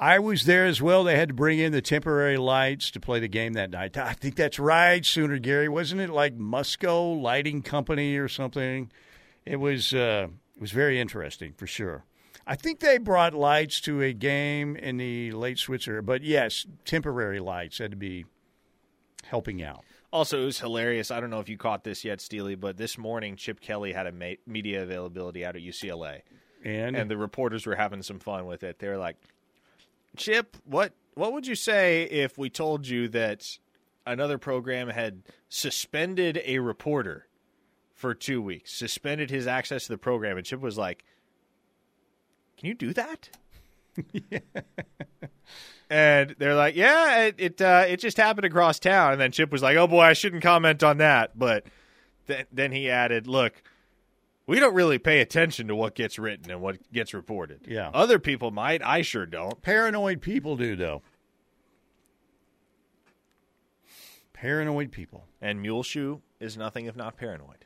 [SPEAKER 1] I was there as well. They had to bring in the temporary lights to play the game that night. I think that's right, Sooner Gary. Wasn't it like Musco Lighting Company or something? It was uh, it was very interesting for sure. I think they brought lights to a game in the late Switzer, but yes, temporary lights had to be helping out.
[SPEAKER 2] Also, it was hilarious. I don't know if you caught this yet, Steely, but this morning Chip Kelly had a ma- media availability out at UCLA,
[SPEAKER 1] And,
[SPEAKER 2] and the reporters were having some fun with it. They were like, "Chip, what what would you say if we told you that another program had suspended a reporter for two weeks, suspended his access to the program?" And Chip was like, "Can you do that?" And they're like, "Yeah, it it, uh, it just happened across town." And then Chip was like, "Oh boy, I shouldn't comment on that." But th- then he added, "Look, we don't really pay attention to what gets written and what gets reported.
[SPEAKER 1] Yeah.
[SPEAKER 2] other people might. I sure don't."
[SPEAKER 1] paranoid people do though. Paranoid people.
[SPEAKER 2] And Muleshoe is nothing if not paranoid.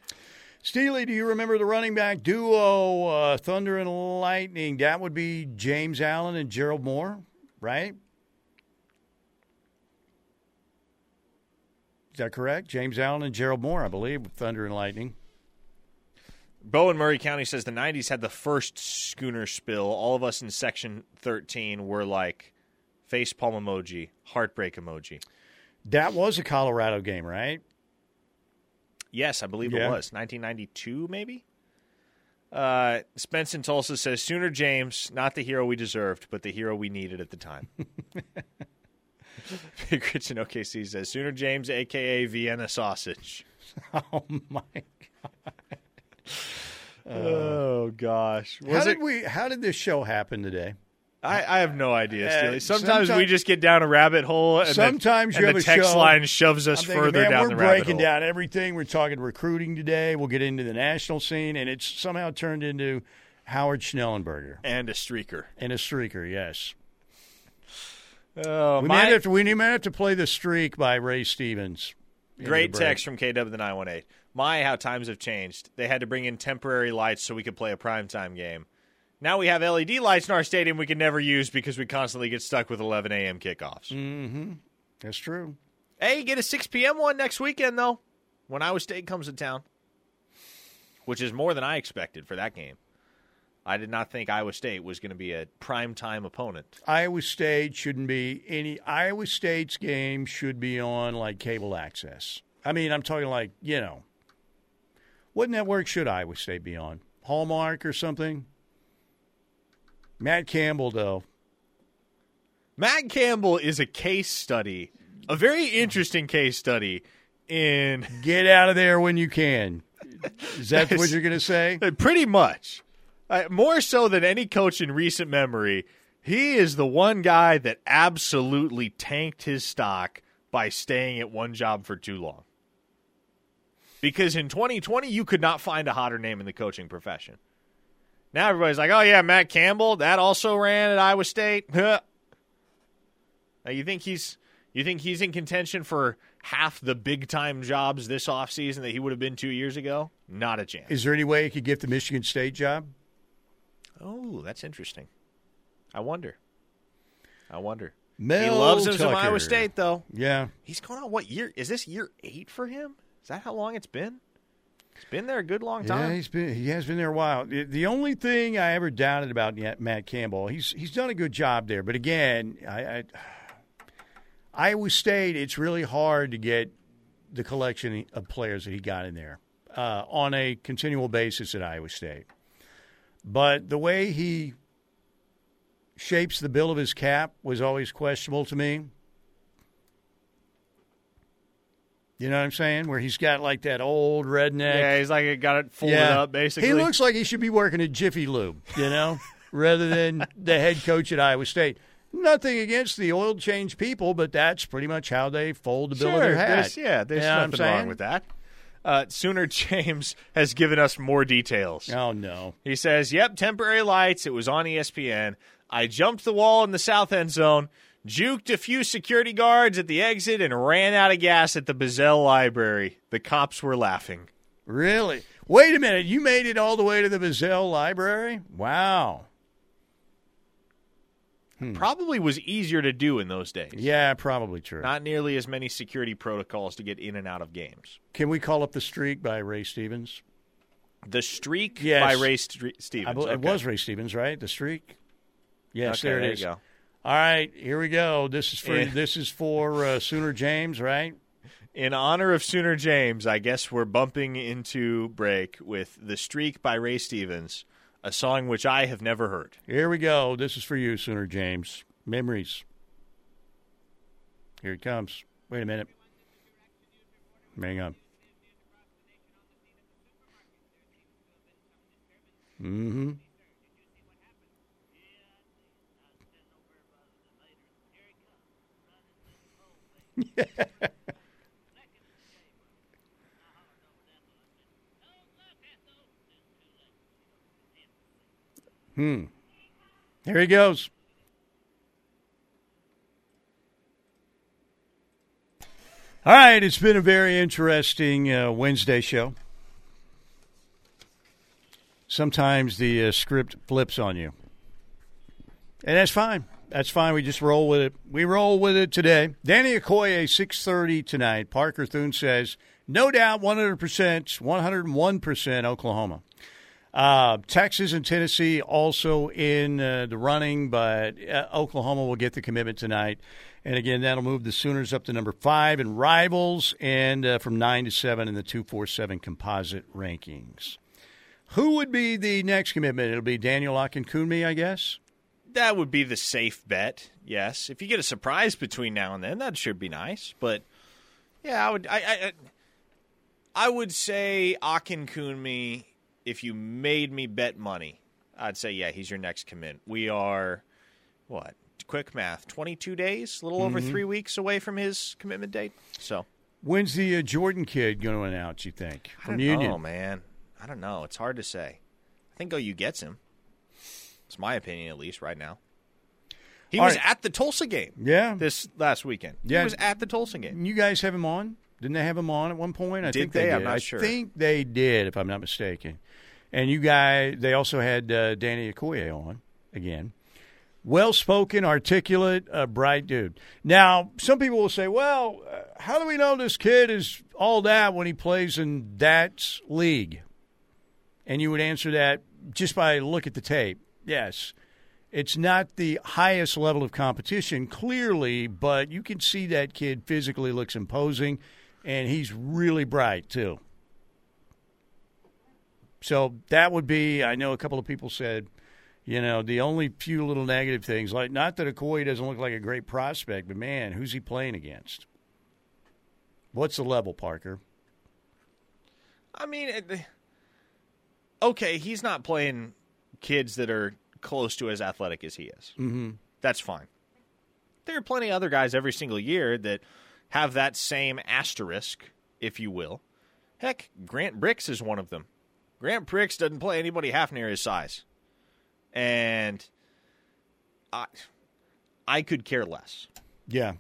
[SPEAKER 1] Steely, do you remember the running back duo, uh, Thunder and Lightning? That would be James Allen and Gerald Moore, right? Is that correct? James Allen and Gerald Moore, I believe, Thunder and Lightning.
[SPEAKER 2] Bo in Murray County says the 90s had the first schooner spill. All of us in section 13 were like face palm emoji, heartbreak emoji.
[SPEAKER 1] That was a Colorado game, right?
[SPEAKER 2] Yes, I believe
[SPEAKER 1] Yeah.
[SPEAKER 2] it was 1992, maybe. Uh, Spence in Tulsa says Sooner James, not the hero we deserved, but the hero we needed at the time. Big Rich in OKC says Sooner James, aka Vienna sausage.
[SPEAKER 1] Oh my!
[SPEAKER 2] Oh gosh,
[SPEAKER 1] How
[SPEAKER 2] was
[SPEAKER 1] did
[SPEAKER 2] it?
[SPEAKER 1] we? How did this show happen today?
[SPEAKER 2] I, I have no idea.
[SPEAKER 1] Uh,
[SPEAKER 2] Steely. Sometimes we just get down a rabbit hole, and
[SPEAKER 1] Sometimes
[SPEAKER 2] then,
[SPEAKER 1] you
[SPEAKER 2] and
[SPEAKER 1] have
[SPEAKER 2] the
[SPEAKER 1] a
[SPEAKER 2] text
[SPEAKER 1] show-
[SPEAKER 2] line shoves us
[SPEAKER 1] I'm thinking,
[SPEAKER 2] further
[SPEAKER 1] man,
[SPEAKER 2] down
[SPEAKER 1] we're breaking down everything. We're talking recruiting today. We'll get into the national scene, and it's somehow turned into Howard Schnellenberger
[SPEAKER 2] And a streaker.
[SPEAKER 1] and a streaker. Yes,
[SPEAKER 2] Oh,
[SPEAKER 1] we
[SPEAKER 2] my-
[SPEAKER 1] might have to. We might have to play the streak by Ray Stevens.
[SPEAKER 2] Great text from KW the 918. My, how times have changed. They had to bring in temporary lights so we could play a primetime game. Now we have LED lights in our stadium we can never use because we constantly get stuck with 11 a.m. kickoffs.
[SPEAKER 1] Mm. That's true.
[SPEAKER 2] Hey, get a 6 p.m. one next weekend, though, when Iowa State comes to town, which is more than I expected for that game. I did not think Iowa State was going to be a primetime opponent.
[SPEAKER 1] Iowa State shouldn't be any. Iowa State's game should be on like cable access. I mean, I'm talking like you know, what network should Iowa State be on? Hallmark or something? Matt Campbell, though.
[SPEAKER 2] Matt Campbell is a case study, a very interesting case study in
[SPEAKER 1] Get out of there when you can. Is that what you're going to say?
[SPEAKER 2] Pretty much. Uh, more so than any coach in recent memory, he is the one guy that absolutely tanked his stock by staying at one job for too long. Because in 2020, you could not find a hotter name in the coaching profession. Now everybody's like, oh, yeah, Matt Campbell, that also ran at Iowa State. now, you think he's. You think he's in contention for half the big time jobs this offseason that he would have been two years ago? Not a chance.
[SPEAKER 1] Is there any way he could get the Michigan State job?
[SPEAKER 2] Oh, that's interesting. I wonder. I wonder.
[SPEAKER 1] Mel
[SPEAKER 2] he loves him some
[SPEAKER 1] Tucker.
[SPEAKER 2] Iowa State, though.
[SPEAKER 1] Yeah.
[SPEAKER 2] He's going on what year? Is this year eight for him? Is that how long it's been? It's been there a good long time.
[SPEAKER 1] Yeah, he's been he has been there a while. The- only thing I ever doubted about Matt Campbell, he's he's done a good job there. But again, I, I Iowa State, it's really hard to get the collection of players that he got in there uh, on a continual basis at Iowa State. But the way he shapes the bill of his cap was always questionable to me. You know what I'm saying? Where he's got like that old redneck.
[SPEAKER 2] Yeah, he's like got it folded up basically.
[SPEAKER 1] He looks like he should be working at Jiffy Lube, you know, rather than the head coach at Iowa State. Nothing against the oil change people, but that's pretty much how they fold the bill
[SPEAKER 2] sure,
[SPEAKER 1] of their hat.
[SPEAKER 2] There's, yeah, there's
[SPEAKER 1] You know
[SPEAKER 2] nothing wrong with that. Uh, Sooner James has given us more details.
[SPEAKER 1] Oh no.
[SPEAKER 2] He says, "Yep, temporary lights. It was on ESPN. I jumped the wall in the south end zone, juked a few security guards at the exit, and ran out of gas at the Bizzell Library. The cops were laughing.
[SPEAKER 1] Really? Wait a minute. You made it all the way to the Bizzell Library? Wow. Hmm.
[SPEAKER 2] Probably was easier to do in those days.
[SPEAKER 1] Yeah, probably true.
[SPEAKER 2] Not nearly as many security protocols to get in and out of games.
[SPEAKER 1] Can we call up the streak by Ray Stevens?
[SPEAKER 2] The Streak
[SPEAKER 1] Yes.
[SPEAKER 2] by Ray St- Stevens.
[SPEAKER 1] I bel- It was Ray Stevens, right? The streak. Yes,
[SPEAKER 2] Okay,
[SPEAKER 1] there it
[SPEAKER 2] there
[SPEAKER 1] is.
[SPEAKER 2] you go.
[SPEAKER 1] All right, here we go. This is for this is for uh, Sooner James, right?
[SPEAKER 2] In honor of Sooner James, I guess we're bumping into break with The Streak by Ray Stevens, a song which I have never heard.
[SPEAKER 1] Here we go. This is for you, Sooner James. Memories. Here it comes. Wait a minute. Hang on. Mm-hmm. Hmm. Here he goes. All right, it's been a very interesting uh, Wednesday show. Sometimes the uh, script flips on you, and that's fine. That's fine. We just roll with it. We roll with it today. Danny Okoye, six thirty tonight. Parker Thune says, no doubt, one hundred percent, one hundred and one percent Oklahoma. Uh, Texas and Tennessee also in uh, the running, but uh, Oklahoma will get the commitment tonight. And again, that'll move the Sooners up to number five in rivals and uh, from nine to seven in the 247 composite rankings. Who would be the next commitment? It'll be Daniel Akinkunmi, I guess.
[SPEAKER 2] That would be the safe bet. Yes, if you get a surprise between now and then, that should be nice. But yeah, I would. I I, I- I would say Akinkunmi. If you made me bet money, I'd say yeah, he's your next commit. We are what? Quick math: twenty-two days, a little over three weeks away from his commitment date. So
[SPEAKER 1] When's the uh, Jordan kid going to announce, you think?
[SPEAKER 2] I
[SPEAKER 1] From
[SPEAKER 2] don't
[SPEAKER 1] Union?
[SPEAKER 2] know, man. I don't know. It's hard to say. I think OU gets him. It's my opinion, at least right now. He
[SPEAKER 1] All
[SPEAKER 2] was
[SPEAKER 1] right.
[SPEAKER 2] at the Tulsa game
[SPEAKER 1] Yeah.
[SPEAKER 2] this last weekend.
[SPEAKER 1] Yeah.
[SPEAKER 2] He was at the Tulsa game.
[SPEAKER 1] You guys have him on? Didn't they have him on at one point? I
[SPEAKER 2] Did
[SPEAKER 1] think
[SPEAKER 2] they?
[SPEAKER 1] did.
[SPEAKER 2] I'm not
[SPEAKER 1] I
[SPEAKER 2] sure.
[SPEAKER 1] think they did, if I'm not mistaken. And you guys, they also had uh, Danny Okoye on again. Well spoken, articulate, uh, bright dude. Now, some people will say, well, uh, how do we know this kid is all that when he plays in that league? And you would answer that just by look at the tape. Yes. It's not the highest level of competition, clearly, but you can see that kid physically looks imposing, and he's really bright, too. So that would be, I know a couple of people said, you know, the only few little negative things, like not that Okoye doesn't look like a great prospect, but man, who's he playing against? What's the level, Parker?
[SPEAKER 2] I mean, okay, he's not playing kids that are close to as athletic as he is. Mm-hmm. That's fine. There are plenty of other guys every single year that have that same asterisk, if you will. Heck, Grant Brix is one of them. Grant Brix doesn't play anybody half near his size. And I, I could care less
[SPEAKER 1] Yeah.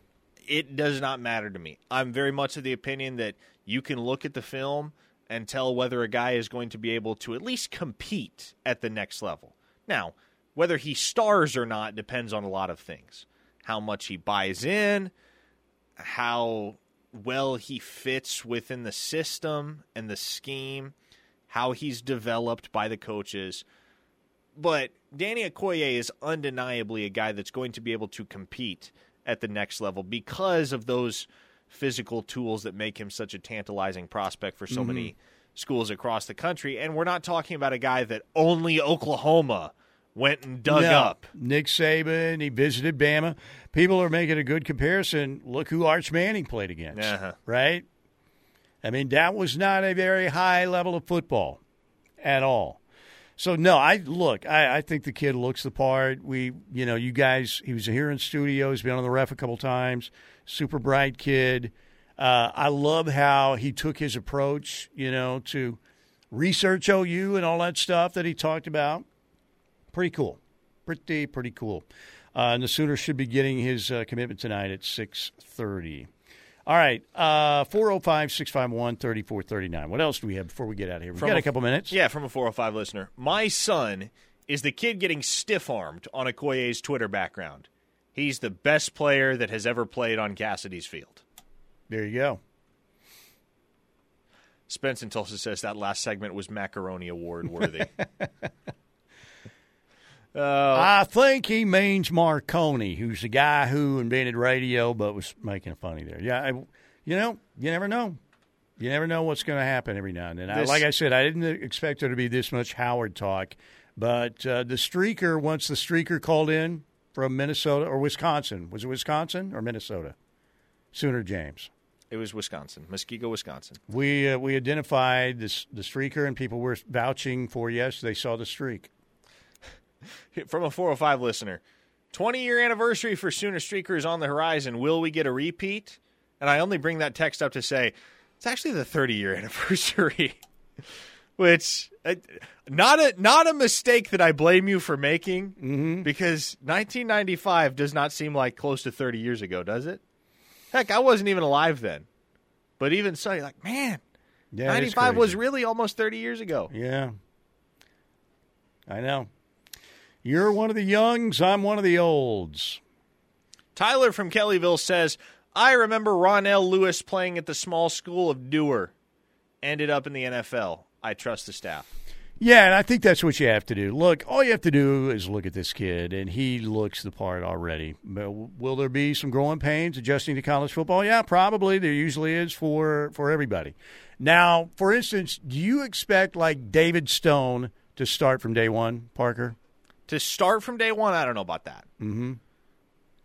[SPEAKER 2] it does not matter to me. I'm very much of the opinion that you can look at the film and tell whether a guy is going to be able to at least compete at the next level. Now, whether he stars or not depends on a lot of things. How much he buys in, how well he fits within the system and the scheme, how he's developed by the coaches. But Danny Okoye is undeniably a guy that's going to be able to compete at the next level because of those physical tools that make him such a tantalizing prospect for so many schools across the country. And we're not talking about a guy that only Oklahoma went and dug
[SPEAKER 1] No.
[SPEAKER 2] up.
[SPEAKER 1] Nick Saban, he visited Bama. People are making a good comparison. Look who Arch Manning played against,
[SPEAKER 2] Uh-huh.
[SPEAKER 1] right? I mean, that was not a very high level of football at all. So no, I look. I, I think the kid looks the part. We, you know, you guys. He was here in studio. He's been on the ref a couple times. Super bright kid. Uh, I love how he took his approach. You know, to research OU and all that stuff that he talked about. Pretty cool. Pretty pretty cool. Uh, and the Sooners should be getting his uh, commitment tonight at six thirty. All right, uh, 405 651 3439. What else do we have before we get out of here? We've
[SPEAKER 2] From
[SPEAKER 1] got a,
[SPEAKER 2] a-
[SPEAKER 1] couple minutes.
[SPEAKER 2] Yeah, from a 405 listener. My son is the kid getting stiff armed on Okoye's Twitter background. He's the best player that has ever played on Casady's field.
[SPEAKER 1] There you go.
[SPEAKER 2] Spence and Tulsa says that last segment was macaroni award worthy.
[SPEAKER 1] I think he means Marconi, who's the guy who invented radio but was making a funny there. Yeah, I, you know, you never know. You never know what's going to happen every now and then. I, like I said, I didn't expect there to be this much Howard talk, but uh, the streaker, once the streaker called in from Minnesota or Wisconsin, was it Wisconsin or Minnesota? Sooner James.
[SPEAKER 2] it was Wisconsin, Muskego, Wisconsin.
[SPEAKER 1] We uh, we identified this the streaker, and people were vouching for yes, they saw the streak.
[SPEAKER 2] From a 405 listener 20 year anniversary for Sooner Streakers on the horizon. Will we get a repeat? And I only bring that text up to say it's actually the 30 year anniversary, which uh, not a not a mistake that I blame you for making because 1995 does not seem like close to 30 years ago, does it? Heck, I wasn't even alive then. But even so, you're like, man,
[SPEAKER 1] Yeah,
[SPEAKER 2] 95 was really almost 30 years ago.
[SPEAKER 1] Yeah. I know. You're one of the youngs, I'm one of the olds.
[SPEAKER 2] Tyler from Kellyville says, I remember Ronell Lewis playing at the small school of Dewar. Ended up in the NFL. I trust the staff.
[SPEAKER 1] Yeah, and I think that's what you have to do. Look, all you have to do is look at this kid, and he looks the part already. Will there be some growing pains adjusting to college football? Yeah, probably. There usually is for for everybody. Now, for instance, do you expect like David Stone to start from day one, Parker?
[SPEAKER 2] To start from day one, I don't know about that. Mm-hmm.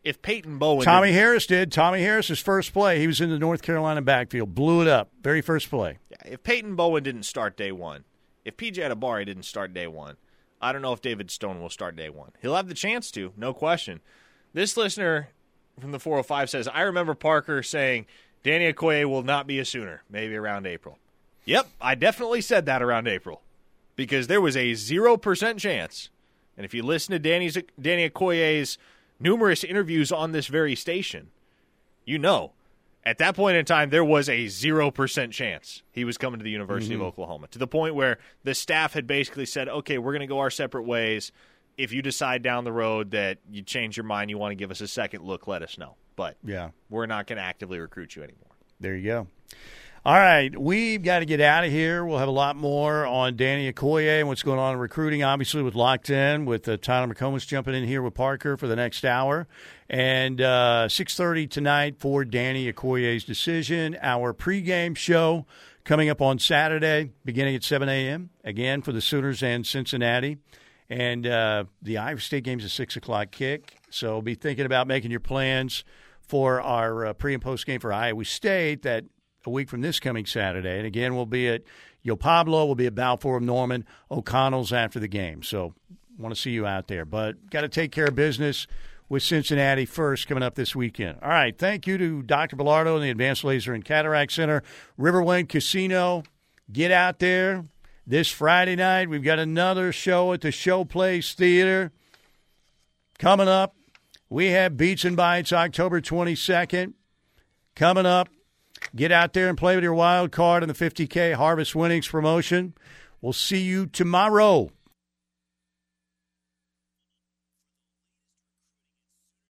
[SPEAKER 2] If Peyton Bowen. Tommie
[SPEAKER 1] Harris did. Tommie Harris's first play, he was in the North Carolina backfield, blew it up. Very first play.
[SPEAKER 2] Yeah, if Peyton Bowen didn't start day one, if PJ Adebawore didn't start day one, I don't know if David Stone will start day one. He'll have the chance to, no question. This listener from the 405 says, I remember Parker saying Danny Okoye will not be a Sooner, maybe around April. Yep, I definitely said that around April because there was a 0% chance. And if you listen to Danny's, Danny Okoye's numerous interviews on this very station, you know at that point in time, there was a 0% chance he was coming to the University of mm-hmm. Oklahoma to the point where the staff had basically said, okay, we're going to go our separate ways. If you decide down the road that you change your mind, you want to give us a second look, let us know. But
[SPEAKER 1] Yeah.
[SPEAKER 2] we're not going to actively recruit you anymore.
[SPEAKER 1] There you go. All right, we've got to get out of here. We'll have a lot more on Danny Okoye and what's going on in recruiting, obviously, with Locked In, with uh, Tyler McComas jumping in here with Parker for the next hour. And uh, 6.30 tonight for Danny Okoye's decision. Our pregame show coming up on Saturday, beginning at 7 a.m., again for the Sooners and Cincinnati. And uh, the Iowa State game's a 6 o'clock kick. So be thinking about making your plans for our uh, pre and post game for Iowa State that a week from this coming Saturday. And again, we'll be at Yo Pablo, we'll be at Balfour of Norman, O'Connell's after the game. So want to see you out there. But got to take care of business with Cincinnati first coming up this weekend. All right. Thank you to Dr. Bellardo and the Advanced Laser and Cataract Center, Riverwind Casino. Get out there this Friday night. We've got another show at the Showplace Theater coming up. We have Beats and Bites October 22nd coming up. Get out there and play with your wild card in the 50K Harvest Winnings promotion. We'll see you tomorrow.